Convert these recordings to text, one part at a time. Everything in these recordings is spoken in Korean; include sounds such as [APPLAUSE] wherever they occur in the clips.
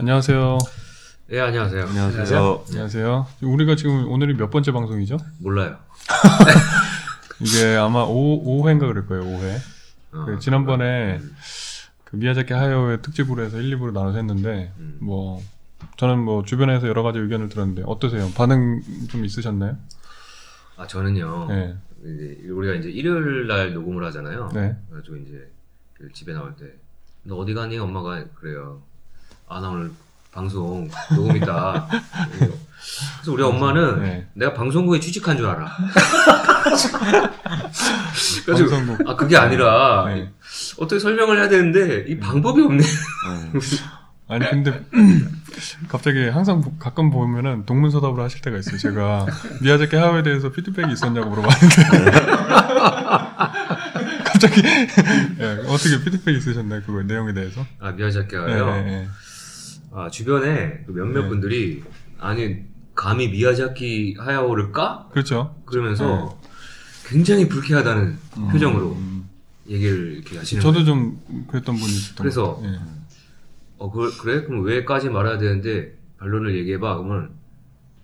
안녕하세요. 예, 안녕하세요. 안녕하세요. 안녕하세요. 우리가 지금 오늘이 몇 번째 방송이죠? 몰라요. [LAUGHS] 이게 아마 5, 5회인가 그럴 거예요, 5회. 어, 그 지난번에 음, 그 미야자키 하야오의 특집으로 해서 1, 2부로 나눠서 했는데, 음. 뭐, 저는 뭐 주변에서 여러 가지 의견을 들었는데, 어떠세요? 반응 좀 있으셨나요? 아, 저는요. 네. 이제 우리가 이제 일요일 날 녹음을 하잖아요. 네. 그래가지고 이제 그 집에 나올 때, 너 어디 가니? 엄마가 그래요. 아, 나 오늘 방송 녹음 있다. 그래서 우리 엄마는 네. 내가 방송국에 취직한 줄 알아. [LAUGHS] 그래서 방송국. 아 그게 아니라 네. 어떻게 설명을 해야 되는데 이 방법이 없네. 아니, 근데, [CLEARS THROAT] 갑자기 항상 보- 가끔 보면은 동문서답으로 하실 때가 있어요. 제가 미야자키 하야오에 대해서 피드백이 있었냐고 물어봤는데. [LAUGHS] 갑자기, [LAUGHS] 예, 어떻게 피드백 있으셨나요? 그 내용에 대해서? 아 미야자키가요. 네, 네, 네. 아, 주변에 그 몇몇 네. 분들이 아니 감히 미야자키 하야오를 까? 그렇죠. 그러면서 굉장히 불쾌하다는 음, 표정으로 음. 얘기를 이렇게 하시는 저도 거예요. 좀 그랬던 분이 있었던 그래서 것 같아요. 예. 어 그, 그래? 그럼 왜 까지 말아야 되는데 반론을 얘기해봐. 그러면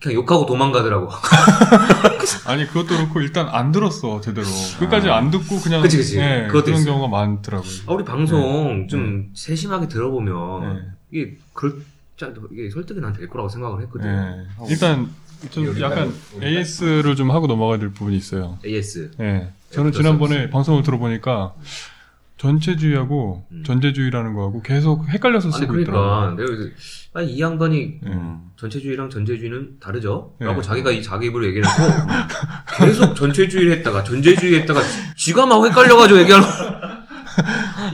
그냥 욕하고 도망가더라고. [LAUGHS] 아니 그것도 그렇고 일단 안 들었어 제대로 끝까지 안 듣고 그냥 그치, 그치. 예, 그것도 그런 있어요. 경우가 많더라고요. 아, 우리 방송 좀 세심하게 들어보면 네. 이게 그럴 자 이게 설득이 난 될 거라고 생각을 했거든. 예. 일단 좀 약간 AS를 좀 하고 넘어가야 될 부분이 있어요. AS. 예. 저는 수 지난번에. 방송을 들어보니까 전체주의하고 음. 전제주의라는 거하고 계속 헷갈려서 아니 쓰고 그러니까 있더라고요. 내가 아니 이 양반이 예. 전체주의랑 전제주의는 다르죠? 네. 라고 자기가 이 자기 입으로 얘기를 했고 [LAUGHS] 계속 전체주의를 했다가 전제주의 했다가 지가 막 헷갈려가지고 얘기하는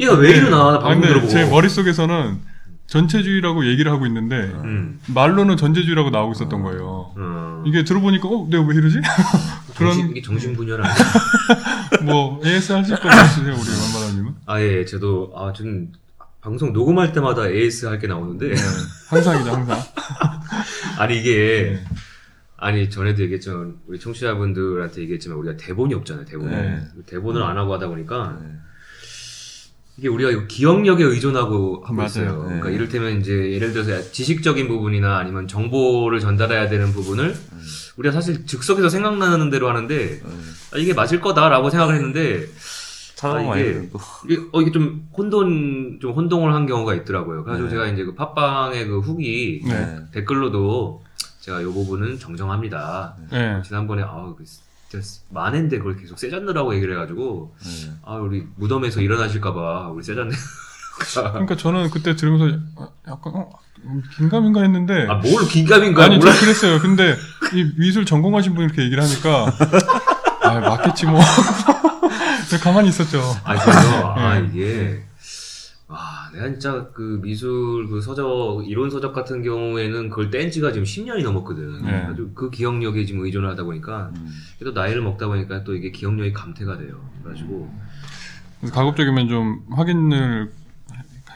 얘가 [LAUGHS] 왜 이러나 근데 들어보고 제 머릿속에서는 전체주의라고 얘기를 하고 있는데 음. 말로는 전제주의라고 나오고 있었던 거예요. 어. 이게 들어보니까 어 내가 왜 이러지? 그런 정신, 이게 정신 분열 아니야? [LAUGHS] 뭐 AS 하실 거 있으세요 우리 만마라님은? 아, 예, 저도, 아, 저는 방송 녹음할 때마다 AS 할 게 나오는데, 네, 항상이죠 항상. [LAUGHS] 아니, 이게, 네. 아니, 전에도 얘기했지만, 우리 청취자분들한테 얘기했지만, 우리가 대본이 없잖아요, 대본. 네. 대본을 안 하고 하다 보니까, 이게 우리가 기억력에 의존하고 하고 맞아요. 있어요. 네. 그러니까 이를테면 이제, 예를 들어서 지식적인 부분이나 아니면 정보를 전달해야 되는 부분을, 우리가 사실 즉석에서 생각나는 대로 하는데, 아, 이게 맞을 거다라고 생각을 했는데, 아, 이게-. 이게, 어, 이게 좀 혼돈, 좀 혼동을 한 경우가 있더라고요. 그래가지고 네. 제가 이제 그 팟빵의 그 후기 네. 댓글로도 제가 이 부분은 정정합니다. 네. 지난번에, 아, 그 만인데 그걸 계속 세잔느라고 얘기를 해가지고, 네. 아, 우리 무덤에서 일어나실까봐 우리 세잔느. 그러니까 저는 그때 들으면서 약간 어, 긴가민가 했는데 아, 뭘 긴가민가 아니 몰라. 저 그랬어요. 근데 이 미술 전공하신 분이 이렇게 얘기를 하니까 아 맞겠지 뭐. [LAUGHS] 제가 가만히 있었죠. 아, 그래서, 아, 네. 이게, 아, 내가 진짜 그 미술 그 서적, 이론 서적 같은 경우에는 그걸 뗀 지가 지금 10년이 넘었거든. 네. 아주 그 기억력에 지금 의존을 하다 보니까, 음. 또 나이를 먹다 보니까 또 이게 기억력이 감퇴가 돼요. 그래가지고, 그래서 가급적이면 좀 확인을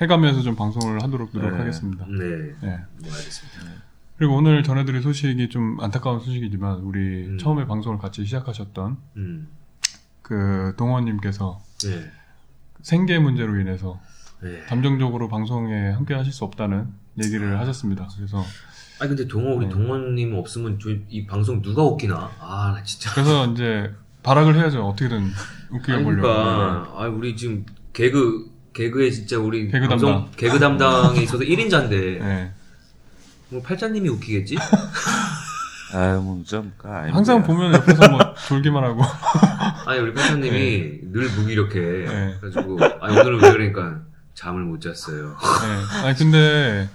해가면서 좀 방송을 하도록 노력하겠습니다. 네. 네. 네, 알겠습니다. 그리고 오늘 전해드릴 소식이 좀 안타까운 소식이지만 우리 음. 처음에 방송을 같이 시작하셨던 음. 그 동원님께서 네. 생계 문제로 인해서 네. 감정적으로 방송에 함께 하실 수 없다는 얘기를 하셨습니다. 그래서 아니, 근데 동호, 우리 네. 동원님 없으면 저, 이 방송 누가 웃기나? 아, 나 진짜. 그래서 이제 발악을 해야죠. 어떻게든 웃기게 아니, 보려고. 그러니까, 아, 우리 지금 개그, 개그에 진짜 우리 개그 방송, 담당. 개그 담당에 있어서 1인자인데, [LAUGHS] 네. 뭐 팔자님이 웃기겠지? [LAUGHS] 아유, 뭐, 좀, 까, 아닙니다. 항상 보면 옆에서 뭐 졸기만 하고. [LAUGHS] 아니 우리 팔자님이 늘 무기력해. 네. 그래가지고 아니 오늘은 왜 그러니까 잠을 못 잤어요. [LAUGHS] 네. 아니 근데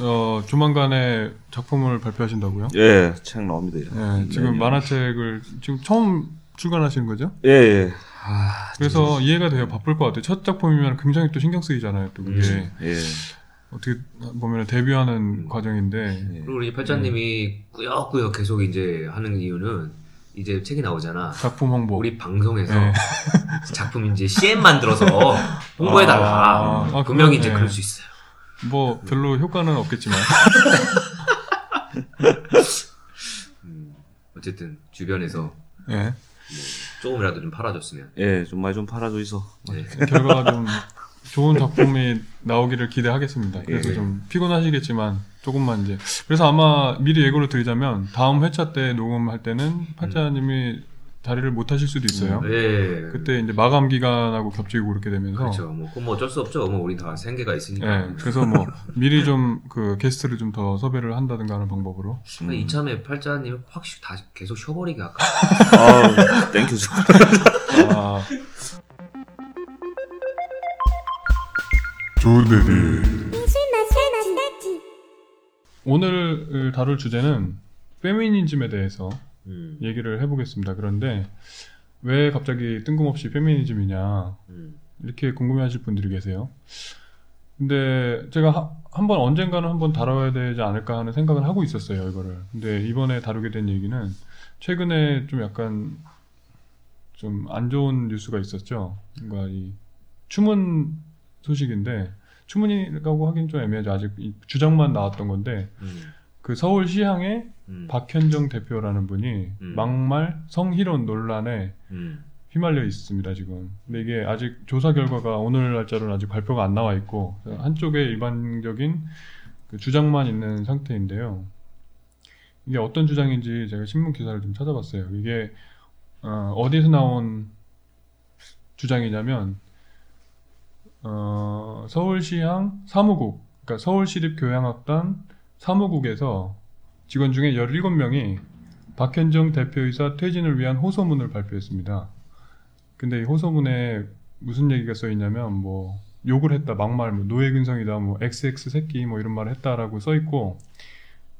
어 조만간에 작품을 발표하신다고요? 예, 책 나옵니다. 이제. 네. 지금 네. 만화책을 지금 처음 출간하시는 거죠? 예, 예. 아, 그래서 이해가 돼요. 바쁠 것 같아요. 첫 작품이면 굉장히 또 신경 쓰이잖아요. 또 그게 음. 예. 어떻게 보면 데뷔하는 음. 과정인데 예. 그리고 우리 팔자님이 꾸역꾸역 계속 이제 하는 이유는 이제 책이 나오잖아. 작품 홍보. 우리 방송에서 네. [LAUGHS] 작품 이제 CM 만들어서 홍보해달라. 아, 아, 분명히 그건, 이제 네. 그럴 수 있어요. 뭐 별로 효과는 없겠지만 [LAUGHS] 음, 어쨌든 주변에서 예. 뭐 조금이라도 좀 팔아줬으면. 예, 좀 많이 좀 팔아줘 있어. 네. 결과가 좀 좋은 작품이 나오기를 기대하겠습니다. 그래서 예. 좀 피곤하시겠지만 조금만 이제 그래서 아마 미리 예고를 드리자면 다음 회차 때 녹음할 때는 팔자님이 자리를 못 하실 수도 있어요. 네. 그때 이제 마감 기간하고 겹치고 그렇게 되면서 그렇죠. 뭐 그건 뭐 어쩔 수 없죠. 뭐 우리 다 생계가 있으니까. 예, 그래서 뭐 미리 좀 그 게스트를 좀 더 섭외를 한다든가 하는 방법으로 근데 이참에 팔자님 확 쉬- 다 계속 쉬어버리게 할까? [LAUGHS] 아, thank you. 아, 오늘 다룰 주제는 페미니즘에 대해서 음. 얘기를 해보겠습니다. 그런데 왜 갑자기 뜬금없이 페미니즘이냐 음. 이렇게 궁금해하실 분들이 계세요. 근데 제가 한번 언젠가는 한번 다뤄야 되지 않을까 하는 생각을 하고 있었어요 이거를. 근데 이번에 다루게 된 얘기는 최근에 좀 약간 좀 안 좋은 뉴스가 있었죠. 뭔가 이 추문 소식인데 추문이라고 하긴 좀 애매하죠. 아직 이 주장만 나왔던 건데 음. 그 서울시향에 음. 박현정 대표라는 분이 음. 막말 성희롱 논란에 음. 휘말려 있습니다 지금. 근데 이게 아직 조사 결과가 오늘 날짜로는 아직 발표가 안 나와 있고 한쪽에 일반적인 그 주장만 있는 상태인데요. 이게 어떤 주장인지 제가 신문 기사를 좀 찾아봤어요. 이게 어, 디서 나온 주장이냐면 어, 서울시향 사무국, 그러니까 서울시립교향악단 사무국에서 직원 중에 17명이 박현정 대표이사 퇴진을 위한 호소문을 발표했습니다. 근데 이 호소문에 무슨 얘기가 써 있냐면 뭐 욕을 했다, 막말, 뭐 노예 근성이다, 뭐 XX 새끼 뭐 이런 말을 했다라고 써 있고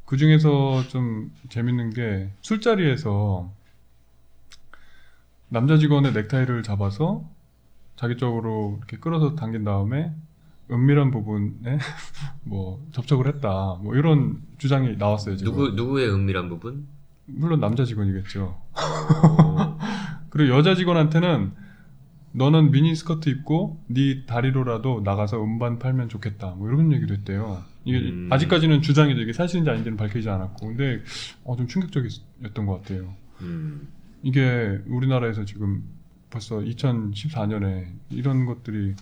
그 중에서 좀 재밌는 게 술자리에서 남자 직원의 넥타이를 잡아서 자기 쪽으로 이렇게 끌어서 당긴 다음에 은밀한 부분에 [LAUGHS] 뭐 접촉을 했다, 뭐 이런 주장이 나왔어요 지금. 누구 누구의 은밀한 부분? 물론 남자 직원이겠죠. 어, [LAUGHS] 그리고 여자 직원한테는 너는 미니 스커트 입고 네 다리로라도 나가서 음반 팔면 좋겠다. 뭐 이런 얘기도 했대요. 이게 음. 아직까지는 주장이죠. 이게 사실인지 아닌지는 밝히지 않았고. 근데 어, 좀 충격적이었던 것 같아요. 음. 이게 우리나라에서 지금 벌써 2014년에 이런 것들이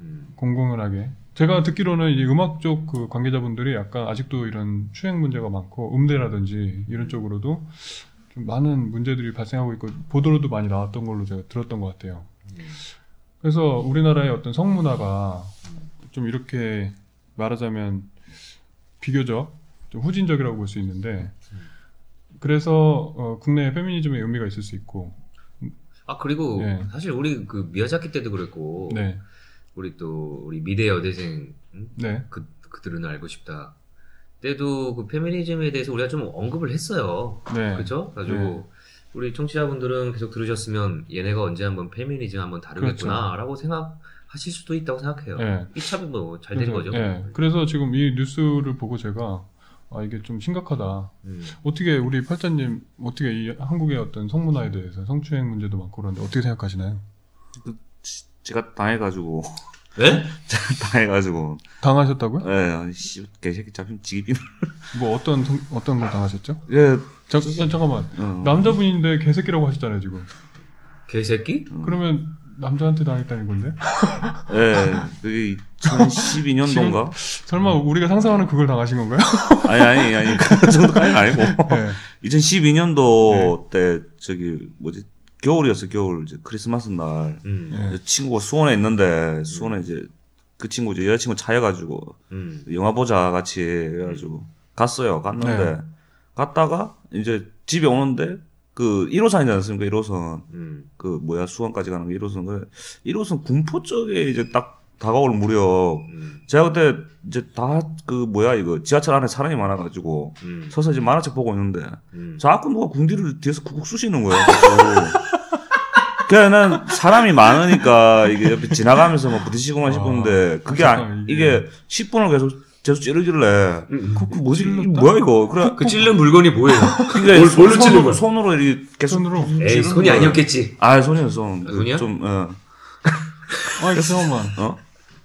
음. 공공연하게 제가 듣기로는 이 음악 쪽 그 관계자분들이 약간 아직도 이런 추행 문제가 많고 음대라든지 이런 쪽으로도 좀 많은 문제들이 발생하고 있고 보도로도 많이 나왔던 걸로 제가 들었던 것 같아요. 그래서 우리나라의 어떤 성문화가 좀 이렇게 말하자면 비교적 좀 후진적이라고 볼 수 있는데 그래서 어, 국내 페미니즘의 의미가 있을 수 있고 아 그리고 예. 사실 우리 그 미야자키 때도 그랬고 네, 우리 또 우리 미대 여대생 응? 네, 그 그들은 알고 싶다 때도 그 페미니즘에 대해서 우리가 좀 언급을 했어요. 네, 그렇죠? 가지고 네. 우리 청취자분들은 계속 들으셨으면 얘네가 언제 한번 페미니즘 한번 다루겠구나라고 생각하실 수도 있다고 생각해요. 네. 이 참이 뭐잘 된 거죠. 예, 그래서 지금 이 뉴스를 보고 제가 아 이게 좀 심각하다. 음. 어떻게 우리 팔자님 어떻게 이 한국의 어떤 성문화에 대해서 성추행 문제도 많고 그런데 어떻게 생각하시나요? 제가 당해가지고, 네? [LAUGHS] 당해가지고, 당하셨다고요? 예, 아니, 씨, 개새끼 잡히면 지기비. [LAUGHS] 뭐 어떤 성- 어떤 걸 당하셨죠? 예, 잠, 잠깐만 어. 남자분인데 개새끼라고 하셨잖아요 지금. 개새끼? 그러면 남자한테 당했다는 건데? [LAUGHS] 예, 그게 2012년도인가? 설마 우리가 상상하는 그걸 당하신 건가요? [LAUGHS] 아니, 아니, 아니, 그 정도까지는 아니고. 네. 2012년도 때, 저기, 뭐지, 겨울이었어, 겨울. 이제 크리스마스 날. 음. 네. 친구가 수원에 있는데, 수원에 이제, 그 친구 이제 여자친구 차여가지고, 음. 영화 보자 같이 해가지고, 갔어요. 갔는데, 네. 갔다가, 이제 집에 오는데, 그 1호선이지 않습니까? 1호선. 음. 그 뭐야 수원까지 가는 거 1호선 그 1호선 군포 쪽에 이제 딱 다가올 무렵 음. 제가 그때 이제 다 그 뭐야 이거 지하철 안에 사람이 많아가지고 음. 서서 이제 만화책 보고 있는데 음. 자꾸 누가 궁디를 뒤에서 쿡쿡 쑤시는 거예요. [LAUGHS] 그냥 난 사람이 많으니까 이게 옆에 지나가면서 뭐 부딪히고만 싶었는데 그게 아, 잠깐, 이게 10분을 계속 계속 찌르길래 음. 그, 그 뭐지? 뭐야 이거 그래 그 찔른 물건이 뭐예요? 그게 뭘- 뭘로 찔른 손으로, 거야? 손으로 이렇게 계속 손으로. 에이 손이 거예요. 아니었겠지. 아 손이었어 손. 아, 손이야? 좀 어. [LAUGHS] 아 잠깐만. 어?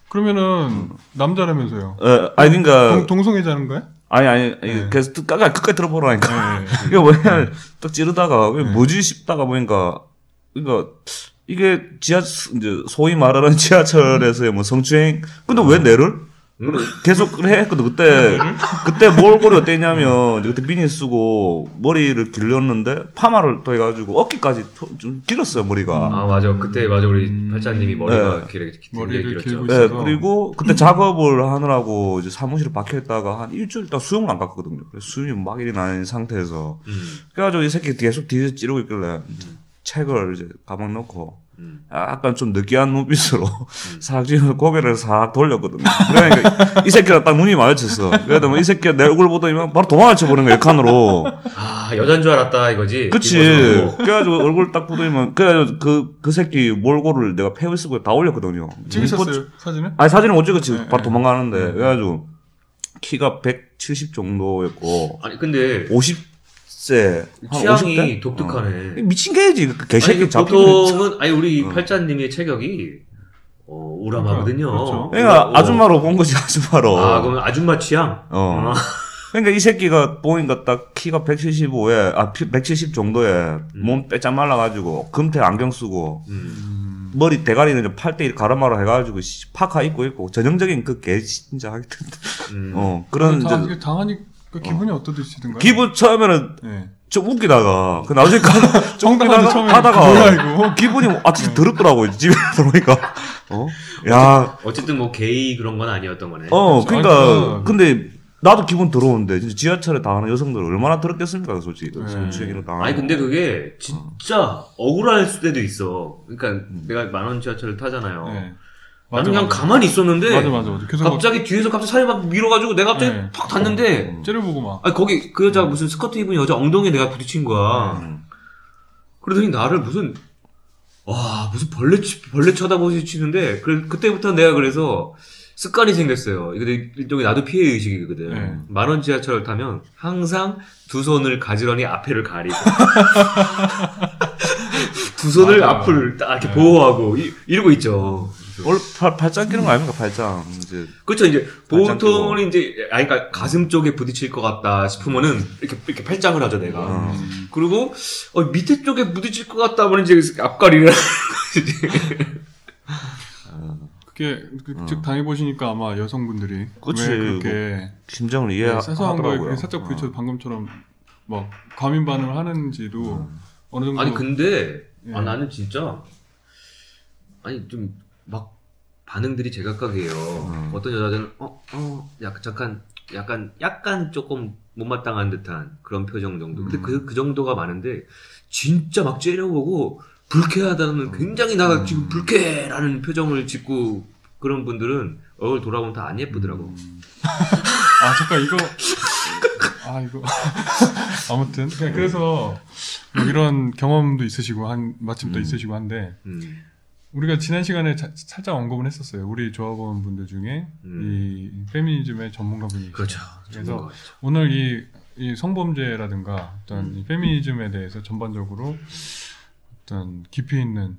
그러면은 남자라면서요? 어, 아니 그러니까 동, 동성애자는 거야? 아니 아니 아니, 네. 계속 끝- 끝까지 끝까지 들어보라니까 네. 이거 뭐냐 딱 찌르다가 네. 뭐지 싶다가 보니까 그러니까 이게 지하 이제 소위 말하는 [LAUGHS] 지하철에서의 뭐 성추행 근데 왜 내를 음. 계속 그래? 했거든 그때 그때 몰골이 어땠냐면 이제 그때 비니 쓰고 머리를 길렀는데 파마를 또 해가지고 어깨까지 토- 좀 길었어요 머리가. 아 맞아. 그때 맞아. 우리 팔자님이 머리가 네. 길게 머리를 길었죠. 길고 네, 있어서. 그리고 그때 작업을 하느라고 이제 사무실에 박혀 있다가 한 일주일 동안 수영을 안 갔거든요. 그래서 수영이 막 일이 나는 상태에서. 음, 그래가지고 이 새끼 계속 뒤에서 찌르고 있길래 책을 이제 가방 넣고 음. 약간 좀 느끼한 눈빛으로 [LAUGHS] 싹지는 고개를 싹 돌렸거든요. 그러니까 이 새끼랑 딱 눈이 마주쳤어. 그래도 뭐이 새끼가 내 얼굴 보더니 바로 도망을 쳐보는 거야, 칸으로. 아 여잔 줄 알았다 이거지. 그치. 그래가지고 얼굴 딱 보더니만, 그래가지고 그, 그 새끼 몰골을 내가 페이스북에 다 올렸거든요. 찍으셨어요 사진을? 아니, 사진을 못 찍었지. 네, 바로 네. 도망가는데. 네. 그래가지고 키가 170 정도였고, 아니 근데 50 세. 취향이 독특하네. 미친 개지. 그 개새끼 그 잡히는. 보통은 아니 우리 어. 팔자님의 체격이 어, 우람하거든요. 그렇죠. 그러니까 어. 아줌마로 본 거지, 아줌마로. 아 그러면 아줌마 취향. 어. 그러니까 이 새끼가 보니까 딱 키가 175에 아 170 정도에 몸 빼짝 말라가지고 금태 안경 쓰고 음. 머리 대가리는 좀 팔대 가르마로 해가지고 씨, 파카 입고 있고 전형적인 그 개 진짜 하기 음. 어 그런 다, 이제 당하니 그 기분이 어. 어떠시던가요? 기분 처음에는 네. 좀 웃기다가 그 나중에 가- [LAUGHS] 좀 웃기다가 하다가 이거 기분이 아 진짜 더럽더라고 집에 [LAUGHS] 들어오니까 어 야 어쨌든 뭐 게이 그런 건 아니었던 거네. 어. 그러니까 아니, 그- 근데 나도 기분 더러운데 진짜 지하철에 당하는 여성들 얼마나 더럽겠습니까, 솔직히 네. 성추행이로 당하는. 아니 근데 그게 진짜 억울할 때도 있어. 그러니까 음. 내가 만원 지하철을 타잖아요. 네. 나는 그냥 가만히 있었는데 맞아 맞아 맞아 계속 막 갑자기 뒤에서 갑자기 살이 막 밀어가지고 내가 갑자기 네. 팍 닿는데 째려보고 막 아니 거기 그 여자 무슨 스커트 입은 여자 엉덩이에 내가 부딪힌 거야. 음. 그러더니 나를 무슨 와 무슨 벌레 치- 벌레 쳐다보시는데 그 그때부터 내가 그래서 습관이 생겼어요. 이거 내- 일종의 나도 피해 의식이거든. 네. 만원 지하철을 타면 항상 두 손을 가지런히 앞에를 가리고 [LAUGHS] 두 손을 맞아. 앞을 딱 이렇게 네. 보호하고 이, 이러고 있죠. 원래 팔, 팔짱 끼는 거 아닙니까, 팔짱. 이제. 그렇죠. 이제 보통은 이제 아니 그러니까 가슴 쪽에 부딪힐 것 같다 싶으면은 이렇게 이렇게 팔짱을 하죠 내가. 어. 음. 그리고 어, 밑에 쪽에 부딪힐 것 같다 하면 이제 앞가리를 [LAUGHS] 그게 그, 즉 당해보시니까 아마 여성분들이 그치. 왜 그렇게 심정을 네, 이해하더라고요. 사소한 거에 살짝 부딪혀도 방금처럼 막 과민 반응을 하는지도 어느 정도 아니 근데 아, 예. 나는 진짜 아니 좀 막 반응들이 제각각이에요. 음. 어떤 여자들은 어 어 약간 잠깐 약간 약간 조금 못마땅한 듯한 그런 표정 정도. 근데 그, 그 정도가 많은데 진짜 막 째려보고 불쾌하다는 굉장히 나가 지금 불쾌라는 표정을 짓고 그런 분들은 얼굴 돌아보면 다 안 예쁘더라고. [LAUGHS] 아 잠깐 이거 아 이거 [LAUGHS] 아무튼 그래서 뭐 이런 경험도 있으시고 한 마침 또 음. 있으시고 한데 음. 우리가 지난 시간에 자- 살짝 언급은 했었어요. 우리 조합원 분들 중에 음. 이 페미니즘의 전문가분이 그렇죠. 그래서 전문가죠. 오늘 이, 이 성범죄라든가 어떤 음. 이 페미니즘에 대해서 전반적으로 어떤 깊이 있는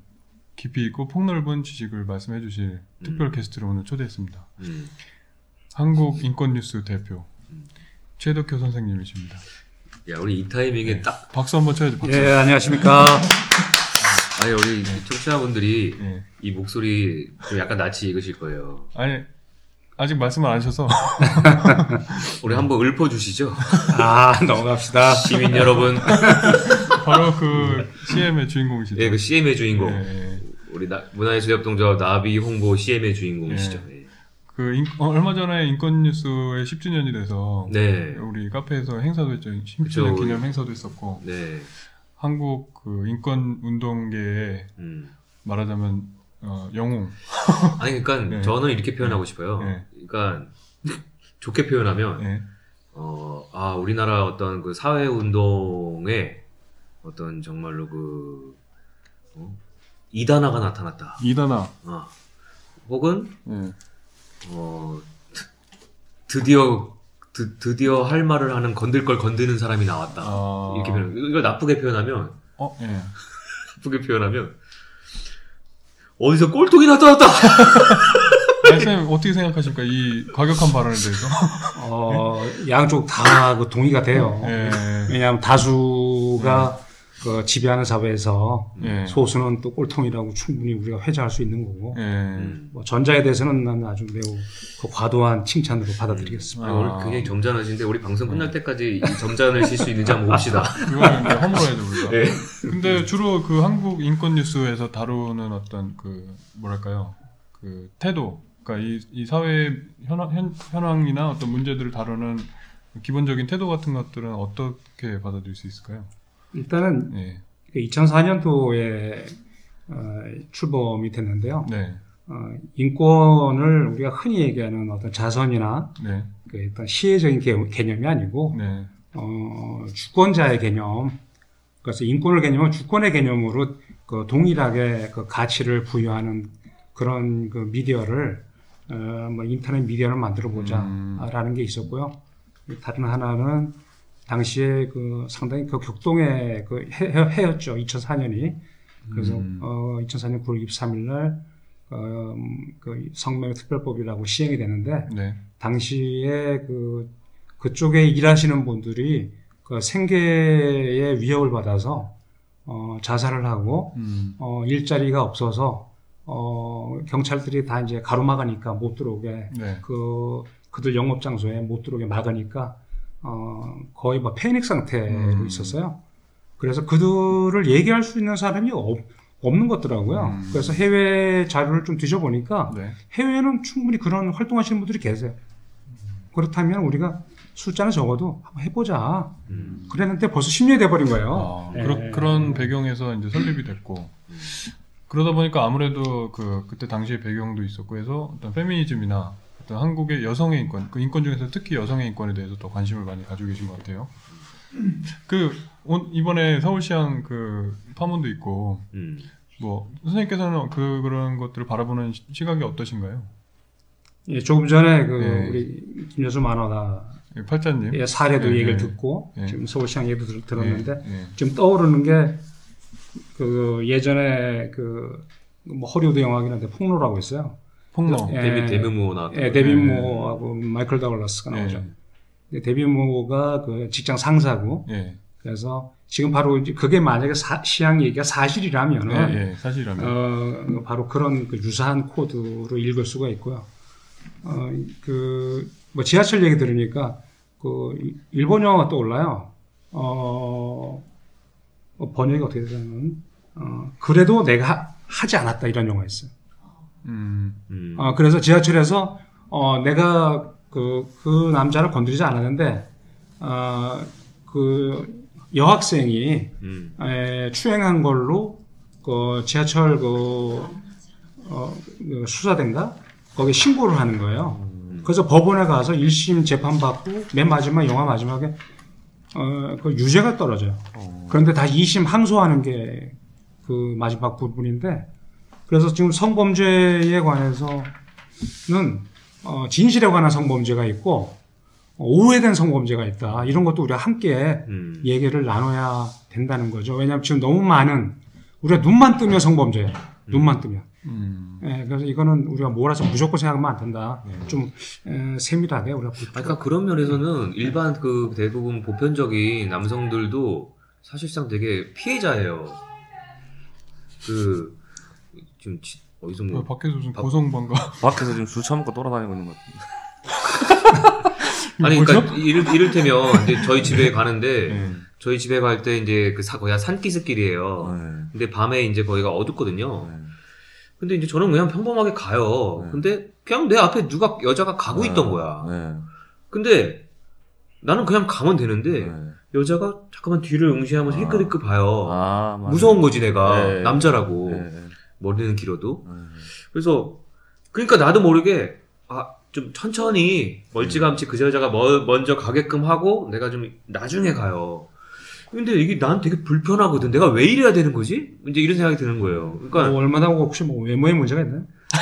깊이 있고 폭넓은 지식을 말씀해 주실 특별 게스트를 오늘 초대했습니다. 음. 한국 인권 뉴스 대표 최덕효 선생님이십니다. 야 우리 이 타이밍에 네. 딱 박수 한번 쳐야죠. 박수. 예, 안녕하십니까. 아니 우리 청취자분들이 예. 이 목소리 좀 약간 낯이 익으실 거예요. 아니 아직 말씀을 안 하셔서 [LAUGHS] 우리 한번 읊어주시죠. [LAUGHS] 아, 넘어갑시다. 시민 여러분. [LAUGHS] 바로 그 CM의 주인공이시죠. 예, 그 CM의 주인공. 예, 예. 우리 나, 문화예술협동조합 나비 홍보 CM의 주인공이시죠. 예. 그 인- 어, 얼마 전에 인권 뉴스의 10주년이 돼서 네. 우리 카페에서 행사도 했죠. 10주년 그쵸. 기념 행사도 했었고 네. 한국 그 인권 운동계의 음. 말하자면 어, 영웅. [LAUGHS] 아니, 그러니까 네. 저는 이렇게 표현하고 싶어요. 네. 그러니까 [LAUGHS] 좋게 표현하면 예. 어, 아, 우리나라 어떤 그 사회 운동에 어떤 정말로 그 어? 이단화가 나타났다. 이단아. 어. 혹은 예. 어, 드- 드디어 드, 드디어 할 말을 하는 건들 걸 건드는 사람이 나왔다. 아. 이렇게 표현. 이걸 나쁘게 표현하면 어, 예. [LAUGHS] 나쁘게 표현하면 어디서 꼴통이 나타났다. [LAUGHS] 선생님 어떻게 생각하십니까? 이 과격한 발언에 대해서? 어, 양쪽 다그 동의가 돼요. 예. 왜냐하면 다수가 그 지배하는 사회에서 예. 소수는 또 꼴통이라고 충분히 우리가 회자할 수 있는 거고 예. 음. 뭐 전자에 대해서는 난 아주 매우 그 과도한 칭찬으로 받아들이겠습니다. 아, 오늘 아. 굉장히 점잖으신데 우리 방송 끝날 때까지 이 점잖을 실수 있는지 한번 봅시다. 이거는 이제 허물어야죠 우리가. 예. 근데 주로 그 한국 인권 뉴스에서 다루는 어떤 그 뭐랄까요 그 태도, 그러니까 이, 이 사회 현황, 현, 현황이나 어떤 문제들을 다루는 기본적인 태도 같은 것들은 어떻게 받아들일 수 있을까요? 일단은 예, 2004년도에 어, 출범이 됐는데요. 네, 어, 인권을 우리가 흔히 얘기하는 어떤 자선이나 네, 그 어떤 시혜적인 개, 개념이 아니고 네, 어, 주권자의 개념, 그래서 인권을 개념은 주권의 개념으로 그 동일하게 그 가치를 부여하는 그런 그 미디어를 어, 뭐 인터넷 미디어를 만들어 음. 보자라는 게 있었고요. 다른 하나는 당시에 그 상당히 그 격동의 그 해, 해- 해였죠. 2004년이. 그래서 음. 어, 2004년 9월 23일 날 어, 그 성명 특별법이라고 시행이 되는데 네, 당시에 그 그쪽에 일하시는 분들이 그 생계의 위협을 받아서 어, 자살을 하고 음, 어, 일자리가 없어서 어, 경찰들이 다 이제 가로막으니까 못 들어오게 네, 그 그들 영업 장소에 못 들어오게 막으니까 어, 거의 뭐 패닉 상태로 음. 있었어요. 그래서 그들을 얘기할 수 있는 사람이 없, 없는 것 같더라고요. 음. 그래서 해외 자료를 좀 뒤져보니까 네, 해외에는 충분히 그런 활동하시는 분들이 계세요. 그렇다면 우리가 숫자는 적어도 한번 해보자. 음. 그랬는데 벌써 10년이 돼버린 거예요. 아, 네. 그러, 그런 배경에서 이제 설립이 됐고 그러다 보니까 아무래도 그 그때 당시의 배경도 있었고 해서 어떤 페미니즘이나 한국의 여성의 인권, 그 인권 중에서 특히 여성의 인권에 대해서 더 관심을 많이 가지고 계신 것 같아요. 그 온- 이번에 서울시장 그 파문도 있고 음. 뭐 선생님께서는 그 그런 것들을 바라보는 시- 시각이 어떠신가요? 예, 조금 전에 그 네. 우리 김여수 만화가 예, 팔자님. 예, 사례도 네, 얘기를 네. 듣고 네. 지금 서울시장 얘기도 들- 들었는데 예, 예. 지금 떠오르는 게 그 예전에 그 뭐 허리우드 영화 이런 데 폭로라고 있어요. 폭로. 예. 데뷔 데뷔 무어 나왔던 예, 거. 데뷔 네. 모하고 마이클 다글라스가 나오죠. 예, 근데 데뷔 모가 그 직장 상사고 예, 그래서 지금 바로 이제 그게 만약에 사- 시향 얘기가 사실이라면은 예, 예, 사실이라면. 어, 바로 그런 그 유사한 코드로 읽을 수가 있고요. 어, 그, 뭐 지하철 얘기 들으니까 그 이- 일본 영화가 떠올라요. 어, 어, 번역이 어떻게 되냐면, 어, 그래도 내가 하, 하지 않았다 이런 영화 있어요. 음, 음. 어, 그래서 지하철에서 어, 내가 그, 그 남자를 건드리지 않았는데, 어, 그 여학생이 음. 에, 추행한 걸로 그 지하철 그, 어, 그 수사대인가 거기 신고를 하는 거예요. 그래서 법원에 가서 1심 재판 받고 맨 마지막 영화 마지막에 어, 그 유죄가 떨어져요. 그런데 다 2심 항소하는 게 그 마지막 부분인데 그래서 지금 성범죄에 관해서는 어, 진실에 관한 성범죄가 있고 어, 오해된 성범죄가 있다. 이런 것도 우리가 함께 음. 얘기를 나눠야 된다는 거죠. 왜냐하면 지금 너무 많은 우리가 눈만 뜨면 성범죄예요. 눈만 뜨면. 음. 예, 그래서 이거는 우리가 몰아서 무조건 생각하면 안 된다. 좀 에, 세밀하게 우리가 그러니까 그런 면에서는 일반 그 대부분 보편적인 남성들도 사실상 되게 피해자예요. 그 지금 지- 어디서 그뭐 밖에서 무슨 밥- 고성방가. 밖에서 지금 술 처먹고 돌아다니고 있는 것 같은데. [LAUGHS] 아니 뭐죠? 그러니까 이를, 이를테면 이제 저희 집에 가는데 예. 저희 집에 갈 때 이제 그 사, 거기가 산기슭길이에요. 네. 근데 밤에 이제 거기가 어둡거든요. 네. 근데 이제 저는 그냥 평범하게 가요. 네. 근데 그냥 내 앞에 누가 여자가 가고 네. 있던 거야. 네. 근데 나는 그냥 가면 되는데 네. 여자가 잠깐만 뒤를 응시하면서 아. 힐끗힐끗 봐요. 아, 맞아요. 무서운 거지 내가 네. 남자라고 네. 네. 머리는 길어도 네. 그래서 그러니까 나도 모르게 아 좀 천천히 멀찌감치 그 여자가 뭐- 먼저 가게끔 하고 내가 좀 나중에 가요. 근데 이게 난 되게 불편하거든. 내가 왜 이래야 되는 거지? 이제 이런 생각이 드는 거예요. 그러니까 뭐 얼마나 하고 혹시 뭐 외모에 문제가 있나요? [LAUGHS]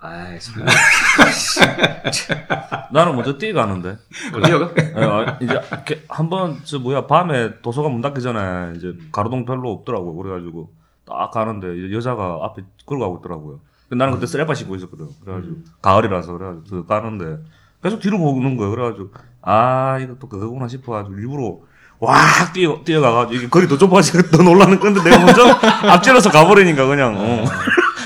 아이 설마 [LAUGHS] 나는 먼저 뛰어가는데. 어디야가? 예, 아, 이제 이렇게 한번 저 뭐야 밤에 도서관 문 닫기 전에 이제 가로등 별로 없더라고 그래가지고 딱 가는데 이제 여자가 앞에 걸어가고 있더라고요. 나는 그때 쓰레빠 신고 있었거든. 그래가지고 가을이라서 그래가지고 그 가는데 계속 뒤로 보는 거예요. 그래가지고 아 이거 또 그거구나 싶어가지고 일부러 확 뛰어 뛰어가가지고 이게 거리 더 좁아지고 더 놀라는 건데 내가 먼저 [LAUGHS] 앞질러서 가버리니까 그냥 어.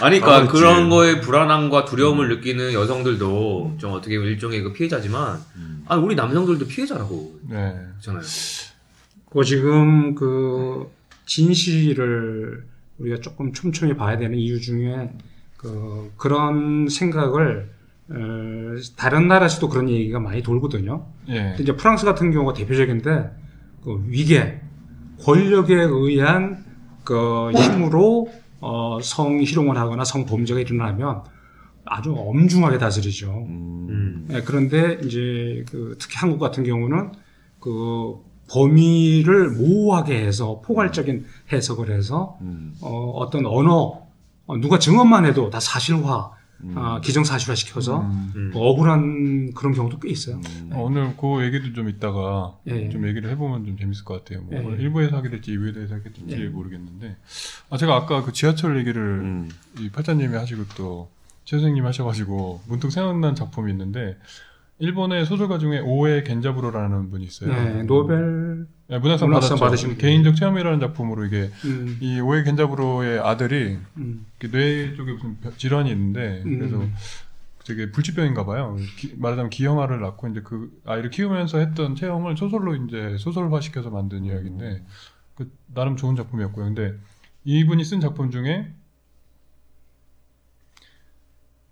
아니, 그러니까 아. 그런 거에 불안함과 두려움을 느끼는 여성들도 좀 어떻게 보면 일종의 그 피해자지만, 아 우리 남성들도 피해자라고 네. 그렇잖아요. 그 지금 그 진실을 우리가 조금 촘촘히 봐야 되는 이유 중에 그 그런 생각을 어, 다른 나라에서도 그런 얘기가 많이 돌거든요. 예. 근데 이제 프랑스 같은 경우가 대표적인데 그 위계 권력에 의한 그 힘으로 어, 성희롱을 하거나 성범죄가 일어나면 아주 엄중하게 다스리죠. 음. 음. 예, 그런데 이제 그 특히 한국 같은 경우는 그 범위를 모호하게 해서 포괄적인 해석을 해서 음. 어, 어떤 언어 어, 누가 증언만 해도 다 사실화 아, 기정사실화 시켜서 음. 음. 억울한 그런 경우도 꽤 있어요. 어, 오늘 그 얘기도 좀 이따가 예, 예. 좀 얘기를 해보면 좀 재밌을 것 같아요. 뭐 예. 1부에서 하게 될지 2부에서 하게 될지 예. 모르겠는데 아 제가 아까 그 지하철 얘기를 음. 이 팔자님이 하시고 또 최 선생님 하셔가지고 문득 생각난 작품이 있는데 일본의 소설가 중에 오에 겐자부로라는 분이 있어요. 네, 노벨 네, 문학상 문학상. 받으신 분. 개인적 체험이라는 작품으로 이게 음, 이 오에 겐자부로의 아들이 음, 뇌 쪽에 무슨 병- 질환이 있는데 음. 그래서 되게 불치병인가 봐요. 기- 말하자면 기형아를 낳고 이제 그 아이를 키우면서 했던 체험을 소설로 이제 소설화 시켜서 만든 이야기인데 그 나름 좋은 작품이었고요. 근데 이분이 쓴 작품 중에